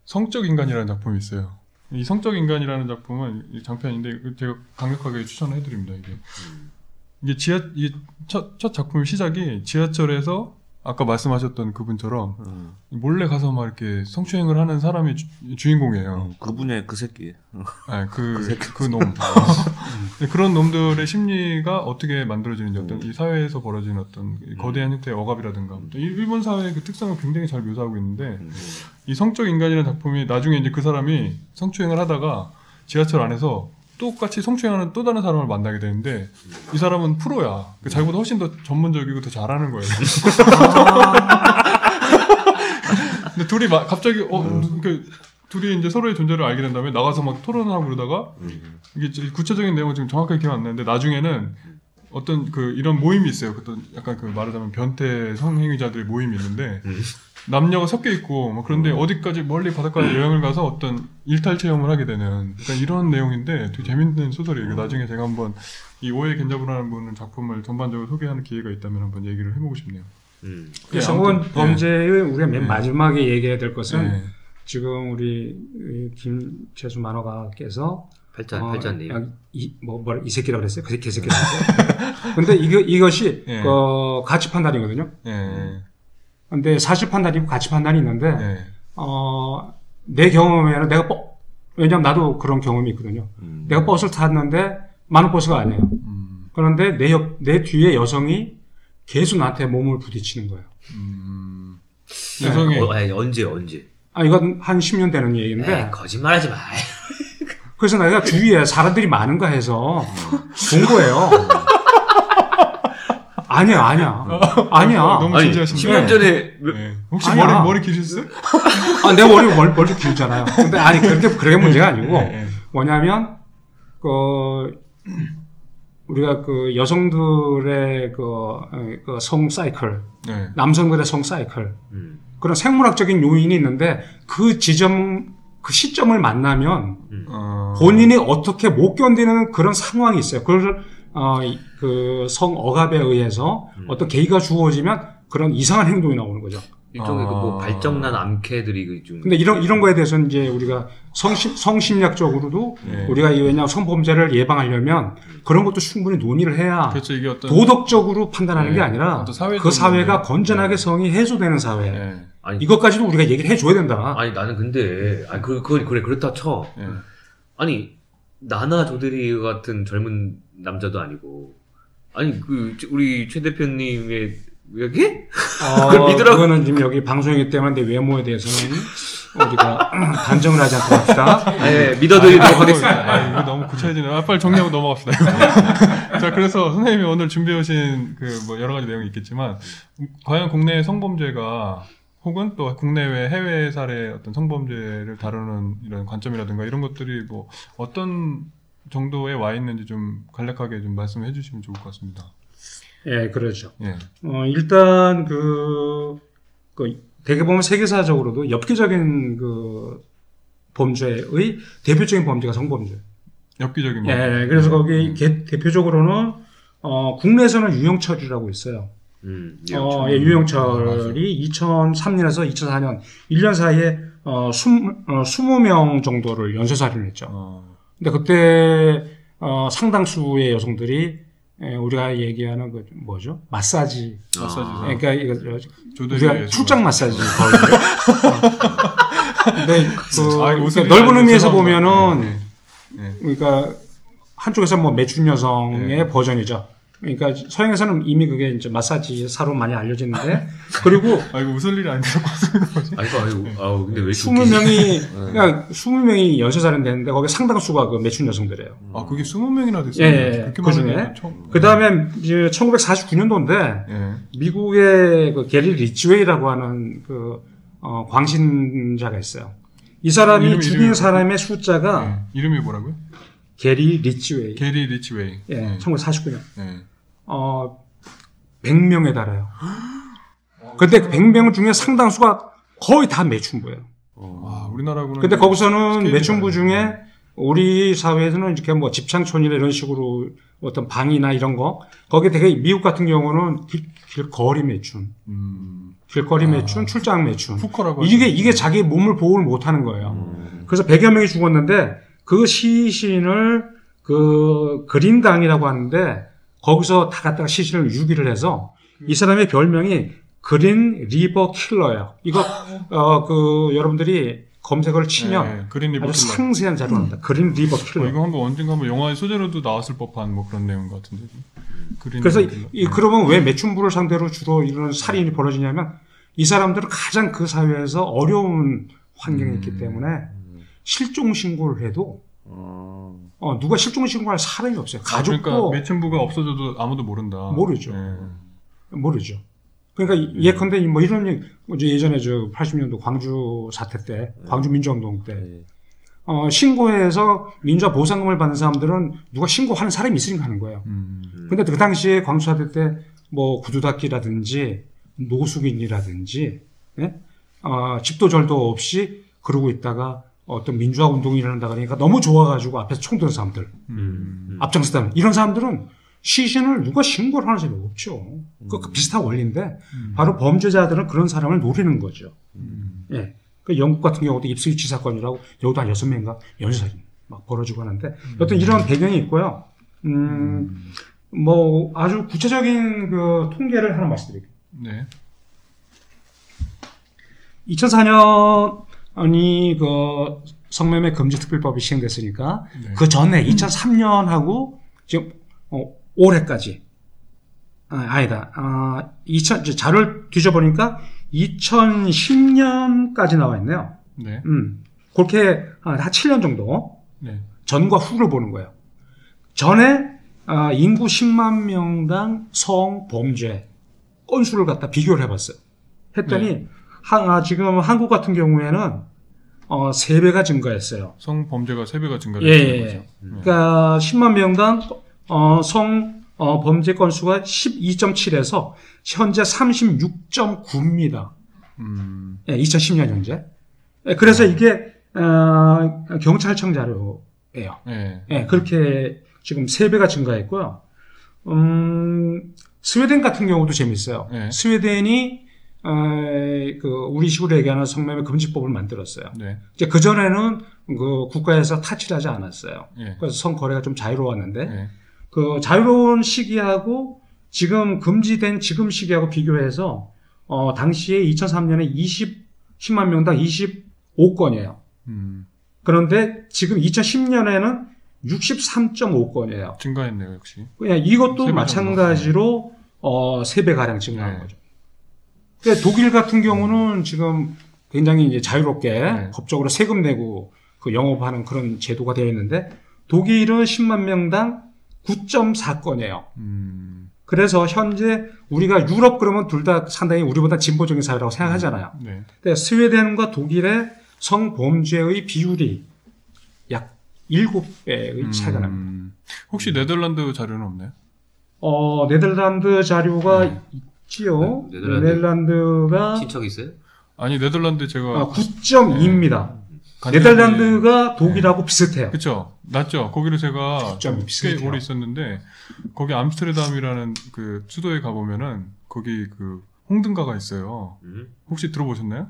성적 인간이라는 작품이 있어요. 이 성적 인간이라는 작품은 이 장편인데 제가 강력하게 추천을 해드립니다. 이게 이게 지하 이첫 첫 작품 시작이 지하철에서 아까 말씀하셨던 그분처럼 음. 몰래 가서 막 이렇게 성추행을 하는 사람이 주, 인공이에요 음. 그분의 그 새끼. 아, 그, [LAUGHS] 그 놈. 근데 [LAUGHS] 그런 놈들의 심리가 어떻게 만들어지는지 어떤 이 사회에서 벌어지는 어떤 이 거대한 형태의 억압이라든가 일- 일본 사회의 그 특성을 굉장히 잘 묘사하고 있는데 음. 이 성적 인간이라는 작품이 나중에 이제 그 사람이 성추행을 하다가 지하철 안에서 똑같이 성추행하는 또 다른 사람을 만나게 되는데 이 사람은 프로야. 그 자기보다 훨씬 더 전문적이고 더 잘하는 거예요. [LAUGHS] 근데 둘이 막 갑자기 어 그 둘이 이제 서로의 존재를 알게 된 다음에 나가서 막 토론을 하고 그러다가 음. 이게 구체적인 내용은 지금 정확하게 기억 안 나는데 나중에는 어떤 그 이런 모임이 있어요. 어떤 약간 그 말하자면 변태 성행위자들의 모임이 있는데 음. 남녀가 섞여 있고 뭐 그런데 어디까지 멀리 바닷가에 여행을 가서 어떤 일탈 체험을 하게 되는 약간 이런 내용인데 되게 재밌는 소설이에요. 이거 나중에 제가 한번 이 오해 겐자부라는 분은 작품을 전반적으로 소개하는 기회가 있다면 한번 얘기를 해보고 싶네요. 음. 예, 성원 아무튼, 범죄의 우리가 맨 네. 마지막에 얘기해야 될 것은 네. 지금 우리 이 김재수 만화가께서 팔자 어, 팔자님. 아, 이, 뭐, 뭐라, 이 새끼라고 그랬어요? 그 새끼, 새끼라고 그랬어요? [LAUGHS] 근데 이거, 이것이, 예. 어, 가치 판단이거든요. 예. 근데 사실 판단이고 가치 판단이 있는데, 예. 어, 내 경험에는 내가 버, 왜냐면 나도 그런 경험이 있거든요. 음. 내가 버스를 탔는데, 많은 버스가 아니에요. 음. 그런데 내 옆, 내 뒤에 여성이 계속 나한테 몸을 부딪히는 거예요. 음. 네. 여성이 어, 아니, 언제 언제? 아, 이건 한 10년 되는 얘기인데, 에이, 거짓말하지 마. 그래서 내가 주위에 사람들이 많은가 해서 본 거예요. 아니야, 아니야. 아니야. 너무 아니 진지하신데. 10년 전에 몇- 예. 혹시 아니야. 머리 머리 기르셨어요? 아, 내 머리 멀, 멀리 길잖아요. 근데 아니, 그렇게, 그게 문제가 아니고, 예, 예. 뭐냐면, 그, 우리가 그 여성들의 그, 어, 그성 사이클, 네. 남성들의 성 사이클, 음. 그런 생물학적인 요인이 있는데, 그 지점, 그 시점을 만나면, 어. 본인이 어떻게 못 견디는 그런 상황이 있어요. 그걸 어, 그 성억압에 의해서 음. 어떤 계기가 주어지면 그런 이상한 행동이 나오는 거죠. 일종의 아. 그뭐 발정난 암캐들이 그 좀. 근데 이런 이런 거에 대해서는 이제 우리가 성심 성심리학적으로도 네. 우리가 이 왜냐 성범죄를 예방하려면 그런 것도 충분히 논의를 해야 그렇죠. 이게 어떤 도덕적으로 판단하는 네. 게 아니라 그 사회가 문제. 건전하게 성이 해소되는 사회. 예. 아니 이것까지도 우리가 얘기를 해줘야 된다. 아니 나는 근데 아니 그 그래 그래 그렇다 쳐. 예. 아니 나나 조대리 같은 젊은 남자도 아니고 아니 그 우리 최 대표님의 여기 어, [LAUGHS] 믿으라고- 그거는 지금 여기 방송이기 때문에 내 외모에 대해서는 우리가 [LAUGHS] 단정을 하지 않도록 합시다. 예, 믿어드리도록 하겠습니다. 아, 이거 너무 구체해지네. 아, 빨리 정리하고 넘어갑시다. [LAUGHS] 자, 그래서 선생님이 오늘 준비해오신 그 뭐 여러 가지 내용이 있겠지만, 과연 국내 성범죄가 혹은 또 국내외 해외 사례 어떤 성범죄를 다루는 이런 관점이라든가 이런 것들이 뭐 어떤 정도에 와 있는지 좀 간략하게 좀 말씀해 주시면 좋을 것 같습니다. 예, 그렇죠. 예. 어, 일단 그, 그 대개 보면 세계사적으로도 엽기적인 그 범죄의 대표적인 범죄가 성범죄. 엽기적인 거. 예, 그래서 거기 개- 대표적으로는 어, 국내에서는 유영철이라고 있어요. 음, 어, 예, 유영철이 2003년에서 2004년 1년 사이에 어, 20, 어, 20명 정도를 연쇄살인했죠. 어, 근데 그때 어, 상당수의 여성들이 예, 우리가 얘기하는 그 뭐죠? 마사지. 마사지. 아. 그러니까 이거 우리가 출장 마사지 거의. 근데 [LAUGHS] 그 아, 그러니까 넓은 의미에서. 보면은 네, 네. 그러니까 한쪽에서 뭐 매춘 여성의 네. 버전이죠. 그러니까 서양에서는 이미 그게 이제 마사지 사로 많이 알려졌는데 그리고 [LAUGHS] 아 이거 웃을 일이 아닌데 아이고, 아이고, 아우, 근데 왜 이렇게 20명이 그러니까 20명이 연쇄살인 됐는데 거기 상당수가 그 매춘 여성들이에요. 아 그게 20명이나 됐어요. 예, 예, 그 중에. 많은데 처음- 그다음에 이제 1949년도인데 예. 미국의 그 게리 리치웨이라고 하는 그 어, 광신자가 있어요. 이 사람이 이름이- 죽인 이름이- 사람의 숫자가 예. 이름이 뭐라고요? 게리 리치웨이. 게리 리치웨이. 예, 1949년. 예. 어, 100명에 달아요. 근데 그 100명 중에 상당수가 거의 다 매춘부예요. 와 우리나라고는. 근데 거기서는 매춘부. 중에 우리 사회에서는 이렇게 뭐 집창촌이나 이런 식으로 어떤 방이나 이런 거 거기에 되게 미국 같은 경우는 길, 길거리 매춘, 음, 길거리 아. 매춘, 출장 매춘. 후커라고. 이게 하죠. 이게 자기 몸을 보호를 못 하는 거예요. 음. 그래서 100여 명이 죽었는데 그 시신을 그 그린당이라고 하는데 거기서 다 갖다가 시신을 유기를 해서 이 사람의 별명이 그린 리버 킬러예요. 이거 어 그 여러분들이 검색어를 치면 예, 그린 리버 아주 킬러. 상세한 자료가 나옵니다. 그린 리버 어, 킬러. 이거 한번 언젠가 한번 영화의 소재로도 나왔을 법한 뭐 그런 내용 같은데. 그린 그래서 리버 킬러. 이 그러면 왜 매춘부를 상대로 주로 이런 살인이 벌어지냐면 이 사람들은 가장 그 사회에서 어려운 환경에 있기 음. 때문에 실종 신고를 해도 어, 어, 누가 실종 신고할 사람이 없어요. 아, 가족도 그러니까 매춘부가 없어져도 아무도 모른다. 모르죠. 예. 모르죠. 그러니까 예컨대 뭐 이런 얘기, 뭐 예전에 저 80년도 광주 사태 때, 광주 민주운동 때, 예. 어, 신고해서 민주화 보상금을 받는 사람들은 누가 신고하는 사람이 있으니까 하는 거예요. 음. 근데 그 당시에 광주 사태 때 뭐 구두닦기라든지 노숙인이라든지, 예? 어, 집도 절도 없이 그러고 있다가 어떤 민주화 운동이 일어난다 그러니까 너무 좋아가지고 앞에서 총 드는 사람들, 음. 앞장서다 이런 사람들은 시신을 누가 신고를 하는 사람이 없죠. 그, 그 비슷한 원리인데 음. 바로 범죄자들은 그런 사람을 노리는 거죠. 음. 예. 그 영국 같은 경우도 입스위치 사건이라고 여기도 한 여섯 명인가 연쇄 살인 막 벌어지고 하는데 여튼 이런 배경이 있고요. 음, 뭐 아주 구체적인 그 통계를 하나 말씀드릴게요. 네. 2004년 이그 성매매 금지 특별법이 시행됐으니까 네. 그 전에 2003년하고 지금 어, 올해까지 아, 아니다. 아, 2000 이제 자료를 뒤져보니까 2010년까지 나와 있네요. 네. 음, 그렇게 한 7년 정도 네. 전과 후를 보는 거예요. 전에 아, 인구 10만 명당 성범죄 건수를 갖다 비교를 해봤어요. 했더니 한- 아, 지금 한국 같은 경우에는 어, 3배가 증가했어요. 성범죄가 3배가 예, 증가됐다는 예. 예. 그러니까 10만 명당 어, 성 어, 범죄 건수가 12.7에서 현재 36.9입니다. 음. 예, 2010년 현재. 예, 그래서 이게 어, 경찰청 자료예요. 네. 예, 그렇게 지금 3배가 증가했고요. 음, 스웨덴 같은 경우도 재밌어요. 네. 스웨덴이 어, 그 우리 식으로 얘기하는 성매매 금지법을 만들었어요. 네. 이제 그 전에는 그 국가에서 타치를 하지 않았어요. 예. 그래서 성거래가 좀 자유로웠는데 네. 그 자유로운 시기하고 지금 금지된 지금 시기하고 비교해서 어, 당시에 2003년에 20 10만 명당 25건이에요. 음. 그런데 지금 2010년에는 63.5건이에요. 증가했네요, 역시. 그냥 이것도 세배 마찬가지로 어, 3배 가량 증가한 네. 거죠. 근데 독일 같은 경우는 지금 굉장히 이제 자유롭게 네. 법적으로 세금 내고 그 영업하는 그런 제도가 되어 있는데 독일은 10만 명당 9.4건이에요. 음. 그래서 현재 우리가 유럽 그러면 둘 다 상당히 우리보다 진보적인 사회라고 생각하잖아요. 네. 근데 스웨덴과 독일의 성범죄의 비율이 약 7배의 차이가 납니다. 음, 혹시 네덜란드 자료는 없나요? 어, 네덜란드 자료가 네. 있지요. 네, 네덜란드. 네덜란드 가 친척 있어요? 아니 네덜란드 제가 아, 9.2입니다. 간접히- 네덜란드가 독일하고 비슷해요. 그쵸 낮죠 거기를 제가 좀꽤 비슷해요. 오래 있었는데 거기 암스테르담이라는 그 수도에 가 보면은 거기 그 홍등가가 있어요 음. 혹시 들어보셨나요?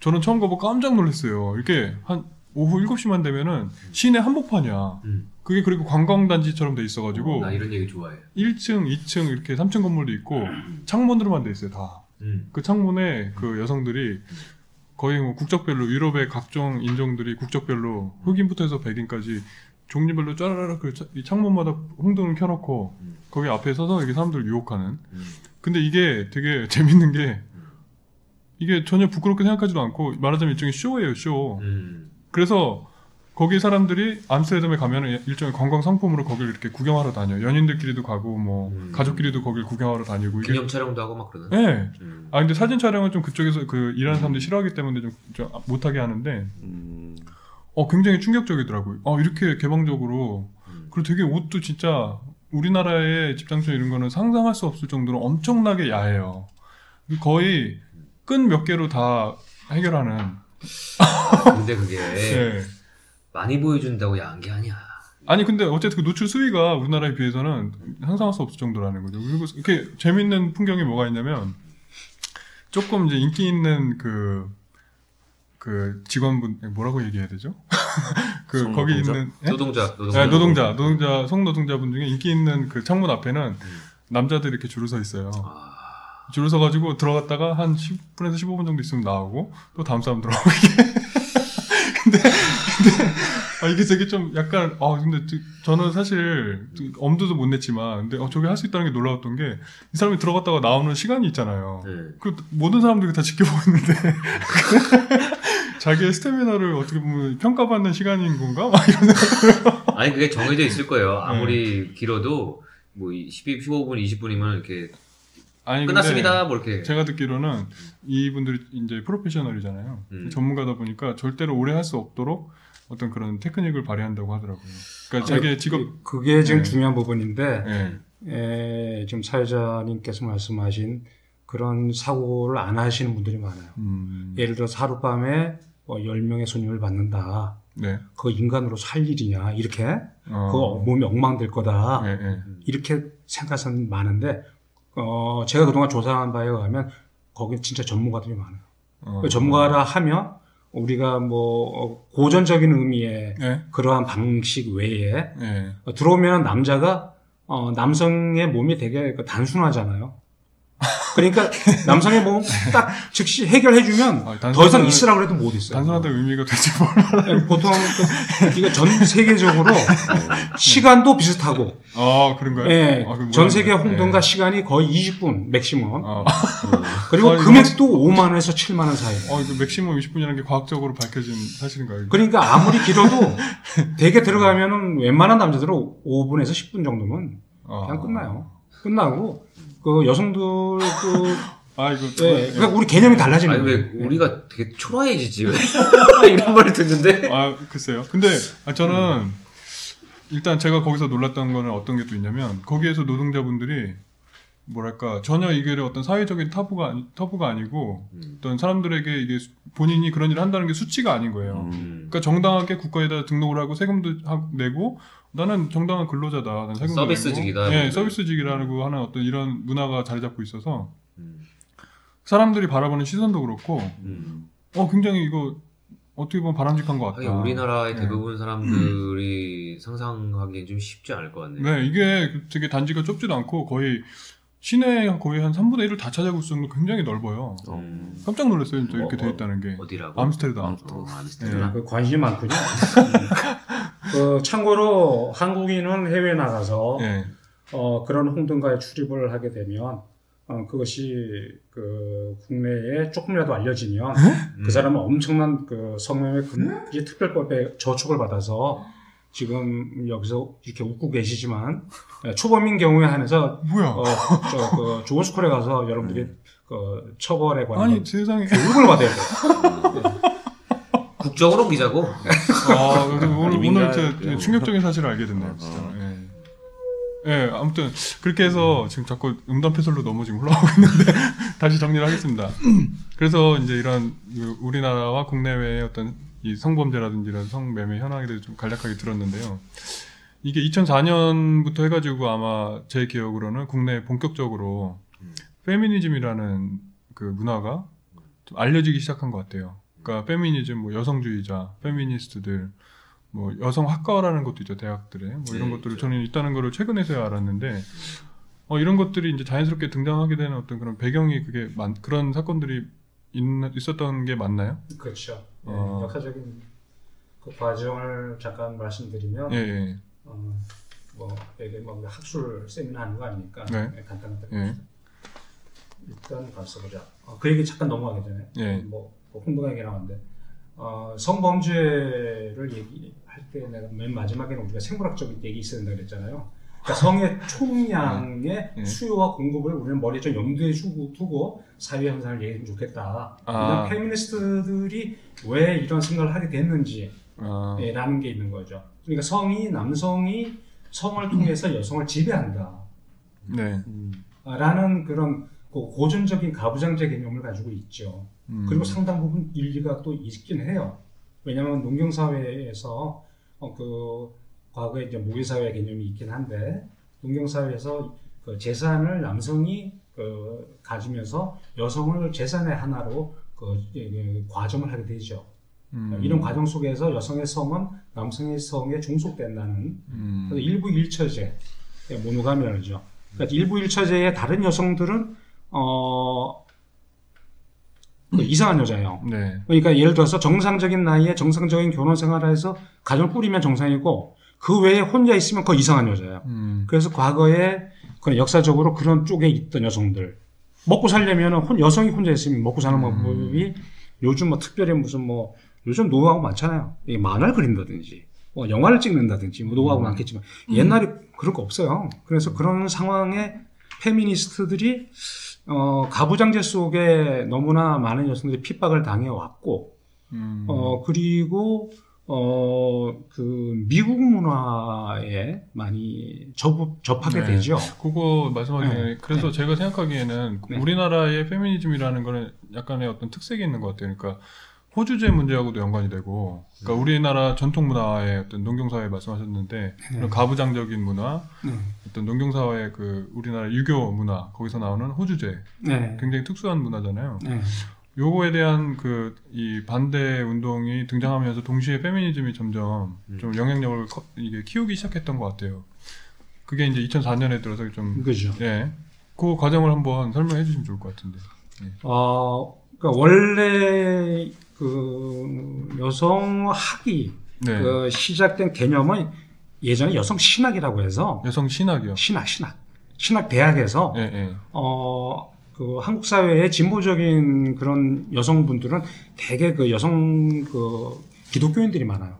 저는 처음 가보고 깜짝 놀랐어요 이게 한 오후 7시만 되면은 시내 한복판이야 음. 그게 그리고 관광단지처럼 돼 있어가지고 나 이런 얘기 좋아해. 1층, 2층 이렇게 3층 건물도 있고 창문으로만 돼 있어요 다. 음. 그 창문에 그 여성들이 거의 뭐 국적별로 유럽의 각종 인종들이 국적별로 흑인부터 해서 백인까지 종류별로 짜라락 그 창문마다 홍등을 켜놓고 음. 거기 앞에 서서 이렇게 사람들 유혹하는. 음. 근데 이게 되게 [LAUGHS] 재밌는 게 이게 전혀 부끄럽게 생각하지도 않고 말하자면 일종의 쇼예요 쇼. 음. 그래서 거기 사람들이 암스테르담에 가면은 일종의 관광 상품으로 거기를 이렇게 구경하러 다녀. 연인들끼리도 가고 뭐 음. 가족끼리도 거길 구경하러 다니고 이게. 기념 촬영도 하고 막 그러나? 네. 음. 아 근데 사진 촬영은 좀 그쪽에서 그 일하는 사람들이 싫어하기 때문에 좀, 좀 못하게 하는데 음. 어 굉장히 충격적이더라고요. 아 이렇게 개방적으로 음. 그리고 되게 옷도 진짜 우리나라의 집장촌 이런 거는 상상할 수 없을 정도로 엄청나게 야해요. 거의 끈 몇 개로 다 해결하는. 근데 그게 [LAUGHS] 네. 많이 보여준다고 야한 게 아니야. 아니 근데 어쨌든 그 노출 수위가 우리나라에 비해서는 상상할 수 없을 정도라는 거죠. 그리고 이렇게 재밌는 풍경이 뭐가 있냐면 조금 이제 인기 있는 그, 그 직원분, 뭐라고 얘기해야 되죠? [LAUGHS] 그, 성노동자? 거기 있는, 예? 노동자, 노동자. 네, 노동자, 노동자, 성노동자분 중에 인기 있는 그 창문 앞에는 남자들이 이렇게 줄을 서 있어요. 아, 줄을 서가지고 들어갔다가 한 10분에서 15분 정도 있으면 나오고 또 다음 사람 들어오고 이게. [LAUGHS] 근데, 근데, 아, 이게 되게 좀 약간, 아, 근데 저- 저는 사실 엄두도 못 냈지만, 근데 어, 저게 할 수 있다는 게 놀라웠던 게 이 사람이 들어갔다가 나오는 시간이 있잖아요. 네. 그 모든 사람들이 다 지켜보고 있는데 [LAUGHS] 자기의 스태미나를 어떻게 보면 평가받는 시간인 건가? 막 이런. 아니 그게 정해져 있을 거예요. 네. 아무리 길어도 뭐 12, 15분, 20분이면 이렇게 아니 끝났습니다. 뭐 이렇게. 제가 듣기로는 이분들이 이제 프로페셔널이잖아요. 음. 전문가다 보니까 절대로 오래 할 수 없도록 어떤 그런 테크닉을 발휘한다고 하더라고요. 그러니까 자기의 직업 그- 그게 지금 네. 중요한 부분인데 예. 에, 지금 사회자님께서 말씀하신 그런 사고를 안 하시는 분들이 많아요. 음, 예를 들어서 하룻밤에 뭐 10명의 손님을 받는다. 네. 그거 인간으로 살 일이냐. 이렇게. 어, 그거 몸이 엉망될 거다. 예, 예. 이렇게 생각하는 많은데, 어, 제가 그동안 조사한 바에 의하면, 거기 진짜 전문가들이 많아요. 어, 그 전문가라 하면, 우리가 뭐, 어, 고전적인 의미의 예, 그러한 방식 외에, 예. 어, 들어오면 남자가, 어, 남성의 몸이 되게 그 단순하잖아요. 그러니까 남성의 몸 딱 즉시 해결해주면 아, 더 이상 있으라고 해도 못 있어요. 단순하다 의미가 되지 뭘. 보통 그, 이거 전 세계적으로 시간도 비슷하고, 아, 그런가요? 예, 아, 전 세계. 홍등가 예. 시간이 거의 20분 maximum. 아, 그리고 아, 이거 금액도 5만 원에서 7만 원 사이. 어, 이거 maximum 20분이라는 게 과학적으로 밝혀진 사실인가요? 그러니까 아무리 길어도 [LAUGHS] 대개 들어가면은 웬만한 남자들은 5분에서 10분 정도면 아. 그냥 끝나요. 끝나고 그 여성들도 [LAUGHS] 아, 이거 예, 그러니까 우리 개념이 달라지는 아니 거예요. 왜 우리가 되게 초라해지지 왜? [LAUGHS] 이런 말을 듣는데. 아, 글쎄요. 근데 아, 저는 일단 제가 거기서 놀랐던 거는 어떤 게 또 있냐면 거기에서 노동자분들이 뭐랄까 전혀 이게 어떤 사회적인 타부가 아니, 타부가 아니고 음. 어떤 사람들에게 이게 수- 본인이 그런 일을 한다는 게 수치가 아닌 거예요. 음. 그러니까 정당하게 국가에다 등록을 하고 세금도 하- 내고 나는 정당한 근로자다. 나는 세금도 서비스직이다. 예, 서비스직이라고 하는 어떤 이런 문화가 자리 잡고 있어서 음. 사람들이 바라보는 시선도 그렇고 음. 어 굉장히 이거 어떻게 보면 바람직한 것. 하긴 우리나라의 네. 대부분 사람들이 상상하기엔 좀 쉽지 않을 것 같네. 네, 이게 되게 단지가 좁지도 않고 거의 시내 거의 한 3분의 1을 다 찾아볼 정도로 굉장히 넓어요. 음. 깜짝 놀랐어요, 진짜 이렇게 어, 돼 있다는 게. 어디라고? 암스테르담. 어, 암스테르담. 그 관심이 많군요. 음. [LAUGHS] 그 참고로 한국인은 해외 나가서 예. 어, 그런 홍등가에 출입을 하게 되면 어, 그것이 그 국내에 조금이라도 알려지면 음. 그 사람은 엄청난 그 성명의 금기 특별법에 저촉을 받아서 지금 여기서 이렇게 웃고 계시지만 예, 초범인 경우에 한해서 뭐야? 어, 저 그 좋은 스쿨에 가서 여러분들이 그 처벌에 관한 아니 세상에 교육을 받아야 돼요. [LAUGHS] 국정으로 기자고. 아, 그래서 오늘, 오늘 저 네. 충격적인 사실을 알게 됐네요, 진짜. 예. 예, 아무튼 그렇게 해서 지금 자꾸 음담패설로 너무 지금 흘러가고 [LAUGHS] 있는데 다시 정리를 하겠습니다. 그래서 이제 이런 그 우리나라와 국내외의 어떤 이 성범죄라든지 이런 성매매 현황에 대해서 좀 간략하게 들었는데요. 이게 2004년부터 해가지고 아마 제 기억으로는 국내에 본격적으로 음. 페미니즘이라는 그 문화가 좀 알려지기 시작한 것 같아요. 그러니까 페미니즘, 뭐 여성주의자, 페미니스트들, 뭐 여성 학과라는 것도 있죠 대학들에 뭐 이런 네, 것들을 있죠. 저는 있다는 거를 최근에서야 알았는데 어, 이런 것들이 이제 자연스럽게 등장하게 되는 어떤 그런 배경이 그게 많, 그런 사건들이 있, 있었던 게 맞나요? 그렇죠. 예, 어. 역사적인 그 과정을 잠깐 말씀드리면 예, 예, 어, 뭐 이게 뭐 학술 세미나 하는 거 아니니까 네. 네, 간단하게 예. 일단 가서 보자. 어, 그 얘기 잠깐 넘어가기 전에 예. 뭐, 뭐 흥분한 얘기 나왔는데 어, 성범죄를 얘기할 때 내가 맨 마지막에는 우리가 생물학적인 얘기 있어야 된다 그랬잖아요. 그러니까 성의 총량의 예. 수요와 공급을 우리는 머리에 좀 염두에 두고, 두고 사회 현상을 얘기하면 좋겠다. 아. 이런 페미니스트들이 왜 이런 생각을 하게 됐는지 아, 예, 라는 게 있는 거죠. 그러니까 성이 남성이 성을 통해서 여성을 지배한다. 네, 라는 그런 그 고전적인 가부장제 개념을 가지고 있죠. 음, 그리고 상당 부분 일리가 또 있긴 해요. 왜냐하면 농경 사회에서 어, 그 과거에 이제 모의 사회 개념이 있긴 한데 농경 사회에서 그 재산을 남성이 그 가지면서 여성을 재산의 하나로 그 예, 예, 과점을 하게 되죠. 음, 이런 과정 속에서 여성의 성은 남성의 성에 종속된다는 음, 그래서 일부 일처제 모노가미라죠. 그러니까 일부 일처제의 다른 여성들은 어 그 이상한 여자예요. 네, 그러니까 예를 들어서 정상적인 나이에 정상적인 결혼 생활에서 가정을 꾸리면 정상이고 그 외에 혼자 있으면 그 이상한 여자예요. 음, 그래서 과거에 그 역사적으로 그런 쪽에 있던 여성들 먹고 살려면 은 여성이 혼자 있으면 먹고 사는 음. 방법이 요즘 뭐 특별히 무슨 뭐 요즘 노하우 많잖아요. 이 만화를 그린다든지 뭐 영화를 찍는다든지 뭐 노하우 음. 많겠지만 옛날에 그런 거 없어요. 그래서 그런 상황에 페미니스트들이 어, 가부장제 속에 너무나 많은 여성들이 핍박을 당해 왔고 음, 어, 그리고, 어, 그, 미국 문화에 많이 접, 접하게 네. 되죠. 그거 말씀하기 전에 네. 그래서 제가 생각하기에는 네. 우리나라의 페미니즘이라는 거는 약간의 어떤 특색이 있는 것 같아요. 그러니까 호주제 문제하고도 연관이 되고, 그러니까 우리나라 전통 문화의 어떤 농경사회 말씀하셨는데 그런 가부장적인 문화, 네. 어떤 농경사회 그 우리나라 유교 문화 거기서 나오는 호주제 네. 굉장히 특수한 문화잖아요. 네. 요거에 대한 그 이 반대 운동이 등장하면서 동시에 페미니즘이 점점 좀 영향력을 커- 이게 키우기 시작했던 것 같아요. 그게 이제 2004년에 들어서 좀 그죠. 예. 그 과정을 한번 설명해 주시면 좋을 것 같은데. 어, 그러니까 원래 그 여성학이 네. 그 시작된 개념은 예전에 여성 신학이라고 해서 여성 신학이요. 신학, 신학. 신학 대학에서 예, 예. 어, 그 한국 사회의 진보적인 그런 여성분들은 대개 그 여성 그 기독교인들이 많아요.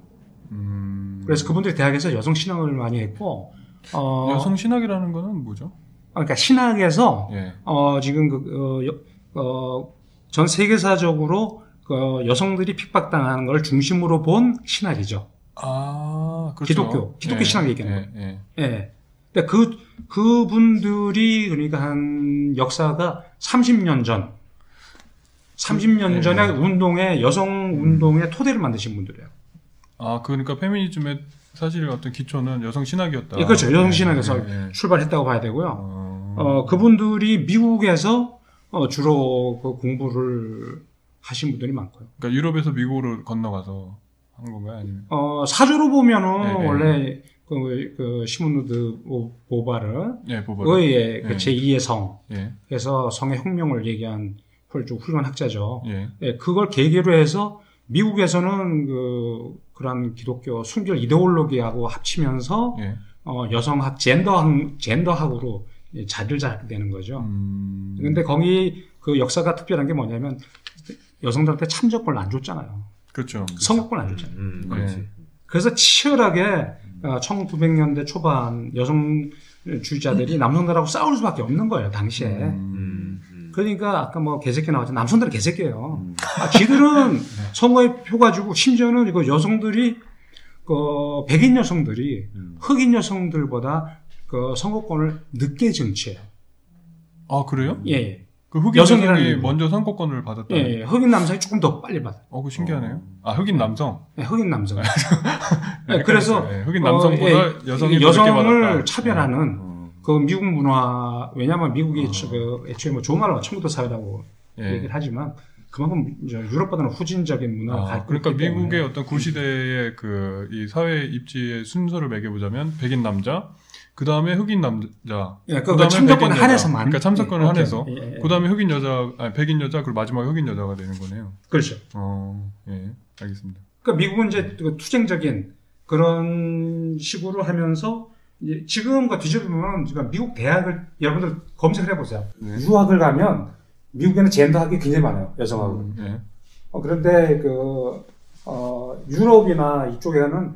음. 그래서 그분들이 대학에서 여성 신학을 많이 했고, 어, 여성 신학이라는 거는 뭐죠? 그러니까 신학에서 예. 어, 지금 그, 어, 여- 어, 전 세계사적으로 그 여성들이 핍박당하는 걸 중심으로 본 신학이죠. 아, 그렇죠. 기독교, 기독교 신학 얘기하는 예, 예. 예. 근데 그, 그분들이 그러니까 한 역사가 30년 전, 30년 네. 전에 운동의, 여성 운동의 토대를 만드신 분들이에요. 아, 그러니까 페미니즘의 사실 어떤 기초는 여성 신학이었다. 예, 그렇죠. 여성 예, 신학에서 예, 예. 출발했다고 봐야 되고요. 어, 어, 그분들이 미국에서 어, 주로 그 공부를 하신 분들이 많고요. 그러니까 유럽에서 미국으로 건너가서 한 건가요? 아니면? 어, 사주로 보면은 네, 네. 원래 그, 그 시몬누드 오- 보바르 예, 보바. 의의 그 네. 제2의 성, 예, 그래서 성의 혁명을 얘기한 훌- 훌륭한 학자죠. 예. 예, 그걸 계기로 해서 미국에서는 그 그런 기독교 순결 이데올로기하고 합치면서 예. 어, 여성학 젠더학 젠더학으로 예, 자리를 잡게 되는 거죠. 음. 근데 거기 그 역사가 특별한 게 뭐냐면 여성들한테 참정권을 안 줬잖아요. 그렇죠. 선거권을 안 줬잖아요. 음, 그렇지. 네. 그래서 치열하게 1900년대 초반 여성주의자들이 남성들하고 싸울 수밖에 없는 거예요 당시에. 음. 음, 음. 그러니까 아까 뭐 개새끼 나왔죠. 남성들은 개새끼예요. 음. 아, 지들은 [LAUGHS] 선거에 표 가지고 심지어는 이거 여성들이 그 백인 여성들이 음. 흑인 여성들보다 그 선거권을 늦게 쟁취해요. 아 그래요? 예, 예. 그 흑인 여성이. 먼저 선거권을 받았다. 예, 예. 흑인 남성이 조금 더 빨리 받아요. 어, 그 신기하네요. 아 흑인 남성. 예, 흑인 남성. [LAUGHS] 네, 그래서 헷갈렸어요. 예, 흑인 남성보다 어, 예, 여성이 더 여성을. 차별하는 어. 그 미국 문화 왜냐하면 미국이 저- 그 애초에 뭐 좋은 말로 처음부터 사회라고 예. 얘기를 하지만 그만큼 이제 유럽보다는 후진적인 문화를 아, 그러니까 있기 때문에 미국의 어떤 구시대의 그 이 사회 입지의 순서를 매겨보자면 백인 남자, 그 다음에 흑인 남자, 예, 그, 그다음에 그 참정권 백인 한해서만 여자. 그러니까 참석권을 예, 한해서. 예, 예. 그 다음에 흑인 여자, 아니 백인 여자, 그리고 마지막에 흑인 여자가 되는 거네요. 그렇죠. 어, 예, 알겠습니다. 그러니까 미국은 이제 그 투쟁적인 그런 식으로 하면서 지금과 뒤집으면 미국 대학을 여러분들 검색을 해보세요. 네. 유학을 가면 미국에는 젠더 학이 굉장히 많아요 여성하고. 예, 어, 그런데 그 어, 유럽이나 이쪽에는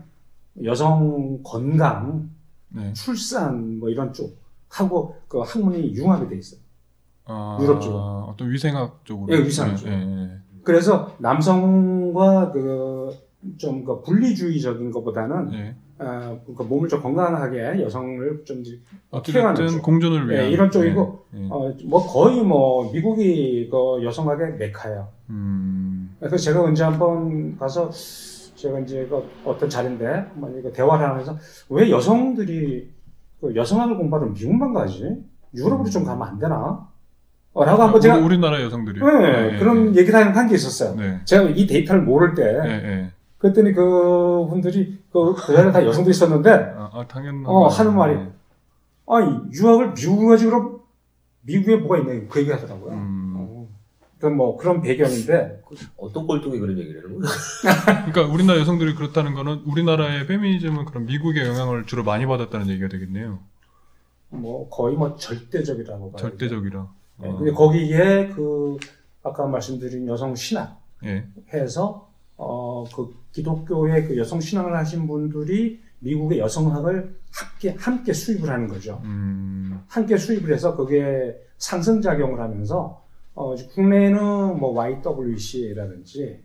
여성 건강, 네. 출산 뭐 이런 쪽 하고 그 학문이 융합이 돼 있어요. 아, 유럽 쪽으로. 어떤 위생학 쪽으로. 예, 위생학 예, 쪽으로. 예, 예. 그래서 남성과 그 좀 그 분리주의적인 것보다는 예. 어, 그 몸을 좀 건강하게 여성을 좀 어쨌든 쪽. 공존을 위한. 예, 이런 쪽이고 예, 예. 어, 뭐 거의 뭐 미국이 그 여성학의 메카예요. 음, 그래서 제가 언제 한번 가서 제가 이제 그 어떤 자리인데 뭐 이거 대화를 하면서 왜 여성들이 그 여성학을 공부하러 미국만 가지? 유럽으로 좀 가면 안 되나? 어, 라고 한번 제가 우리, 우리나라 여성들이. 네, 그런 얘기를 한 게 있었어요. 네. 제가 이 데이터를 모를 때 예, 예. 그랬더니 그 분들이 그, 그 자리에 다 여성도 있었는데 아, 아 당연한. 어. 하는 말이 예. 아니 유학을 미국 가지 그럼 미국에 뭐가 있네 그 얘기 하더라고요. 음. 어. 그뭐 그런 배경인데 어떤 꼴통이 그런 얘기를 하는 거야? 그러니까 우리나라 여성들이 그렇다는 거는 우리나라의 페미니즘은 그럼 미국의 영향을 주로 많이 받았다는 얘기가 되겠네요. 뭐 거의 뭐 절대적이라고 봐요. 절대적이라. 네, 어, 근데 거기에 그 아까 말씀드린 여성 신학 예. 해서 어 그 기독교의 그 여성 신앙을 하신 분들이 미국의 여성학을 함께 함께 수입을 하는 거죠. 음, 함께 수입을 해서 그게 상승 작용을 하면서 어 국내에는 뭐 YWCA라든지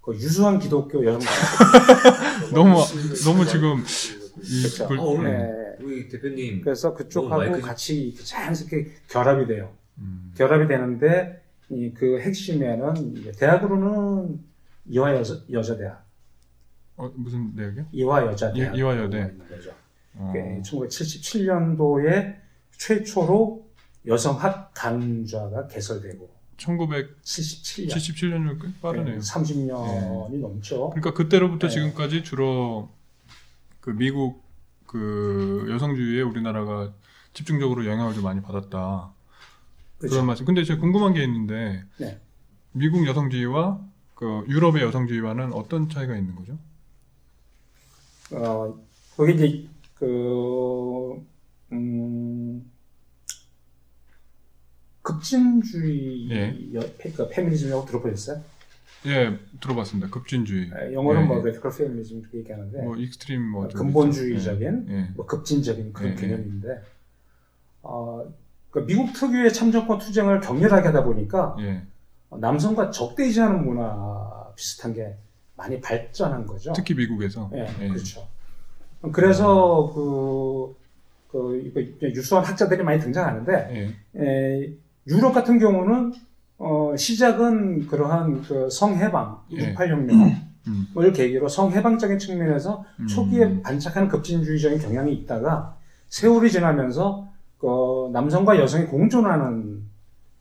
그 유수한 기독교 여성 [LAUGHS] 너무 너무 지금 이 그렇죠. 글- 어, 네. 우리 대표님 그래서 그쪽하고 마이크- 같이 자연스럽게 결합이 돼요. 음, 결합이 되는데 이 그 핵심에는 대학으로는 이화 여자, 여자 대학, 어, 무슨 내용이요? 이화 여자 대학, 이- 이화 여대. 있는 거죠. 어, 그 1977년도에 최초로 여성학 강좌가 개설되고 77년, 1977년이면 꽤 빠르네요. 30년이 넘죠. 그러니까 그때로부터 네. 지금까지 주로 그 미국 그 여성주의에 우리나라가 집중적으로 영향을 좀 많이 받았다. 그렇죠. 그런 말씀. 근데 제가 궁금한 게 있는데 네. 미국 여성주의와 그 유럽의 여성주의와는 어떤 차이가 있는 거죠? 어, 거기 이제 그 음, 급진주의 예. 여, 그 페미니즘이라고 들어보셨어요? 예, 들어봤습니다. 급진주의. 에, 영어는 예, 뭐 예. radical feminism 이렇게 얘기하는데 뭐 extreme 뭐 근본주의적인 예, 예. 뭐 급진적인 그런 예, 예. 개념인데 어, 그 미국 특유의 참정권 투쟁을 격렬하게 하다 보니까 예. 남성과 적대시하는 문화 비슷한 게 많이 발전한 거죠. 특히 미국에서. 예, 예. 그렇죠. 그래서 그, 그 유수한 학자들이 많이 등장하는데 예. 에, 유럽 같은 경우는 어, 시작은 그러한 그 성해방, 예. 68혁명을 음. 계기로 성해방적인 측면에서 음. 초기에 반짝하는 급진주의적인 경향이 있다가 세월이 지나면서 그 남성과 여성이 공존하는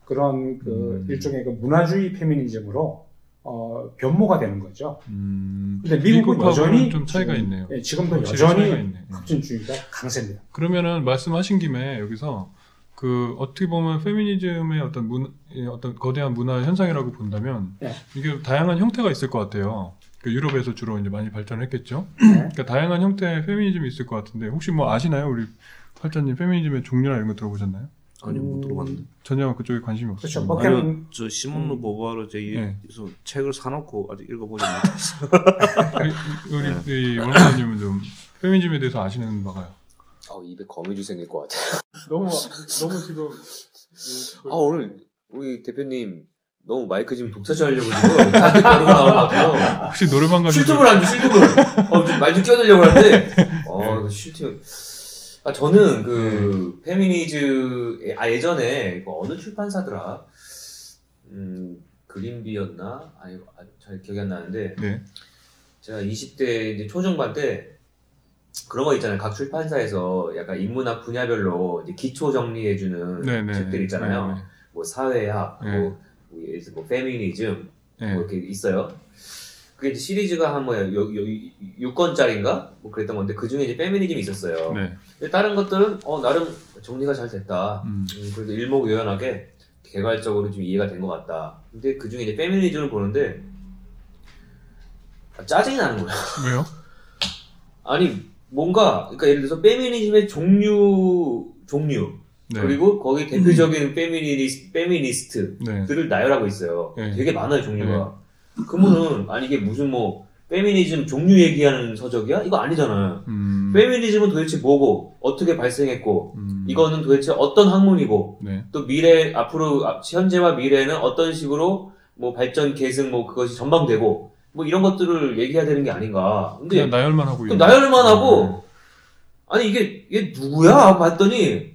그런 그 음. 일종의 그 문화주의 페미니즘으로 어, 변모가 되는 거죠. 음. 근데 미국은 여전히 좀 차이가 지금, 있네요. 예, 지금도 여전히. 급진주의가 강세입니다. 그러면은 말씀하신 김에 여기서 그 어떻게 보면 페미니즘의 어떤 문 예, 어떤 거대한 문화 현상이라고 본다면 네. 이게 다양한 형태가 있을 것 같아요. 그 유럽에서 주로 이제 많이 발전했겠죠. 네. 그러니까 다양한 형태의 페미니즘이 있을 것 같은데 혹시 뭐 아시나요, 우리 팔자님 페미니즘의 종류나 이런 거 들어보셨나요? 아니 못 들어봤는데. 전혀 그쪽에 관심이 그렇죠. 없어요. 뭐 아니요, 그냥- 저 시몬르 보바르 제이 네. 서 책을 사놓고 아직 읽어보지 못했어. 우리 이 원장님은 좀 페미니즘에 대해서 아시는 바가요. 어, 입에 거미줄 생길 것 같아. [LAUGHS] 너무 너무 지금 아 오늘 우리 대표님 너무 마이크 지금 독차지하려고 지금 [LAUGHS] 나오는 것 같아요. 혹시 노래방 가서 쉴틈을 안 줘, 쉴틈을. 어, 좀말좀 끼어들려고 하는데, 어, 그 쉴틈. 아, 저는 그, 페미니즈, 아, 예전에, 그 어느 출판사더라? 음, 그린비였나? 아니, 아, 잘 기억이 안 나는데, 네. 제가 20대 이제 초중반 때, 그런 거 있잖아요. 각 출판사에서 약간 인문학 분야별로 이제 기초 정리해주는 네네. 책들 있잖아요. 뭐 사회학, 네. 뭐, 뭐, 뭐 페미니즘, 네. 뭐 이렇게 있어요. 그게 이제 시리즈가 한 뭐야, 6권짜리인가? 뭐 그랬던 건데, 그 중에 이제 페미니즘이 있었어요. 네. 근데 다른 것들은, 어, 나름 정리가 잘 됐다. 음. 음, 그래도 일목요연하게 개괄적으로 좀 이해가 된 것 같다. 근데 그 중에 이제 페미니즘을 보는데, 아, 짜증이 나는 거야. [LAUGHS] 왜요? 아니, 뭔가, 그러니까 예를 들어서 페미니즘의 종류, 종류. 네. 그리고 거기 대표적인 페미니스, 페미니스트. 네. 들을 나열하고 있어요. 네. 되게 많아요, 종류가. 그러면은, 아니, 이게 무슨 뭐, 페미니즘 종류 얘기하는 서적이야? 이거 아니잖아요. 음. 페미니즘은 도대체 뭐고, 어떻게 발생했고, 음. 이거는 도대체 어떤 학문이고, 네. 또 미래, 앞으로, 앞- 현재와 미래는 어떤 식으로, 뭐, 발전, 계승, 뭐, 그것이 전망되고, 뭐, 이런 것들을 얘기해야 되는 게 아닌가. 근데, 그냥 나열만 하고 나열만 하고, 아니, 이게, 이게 누구야? 봤더니,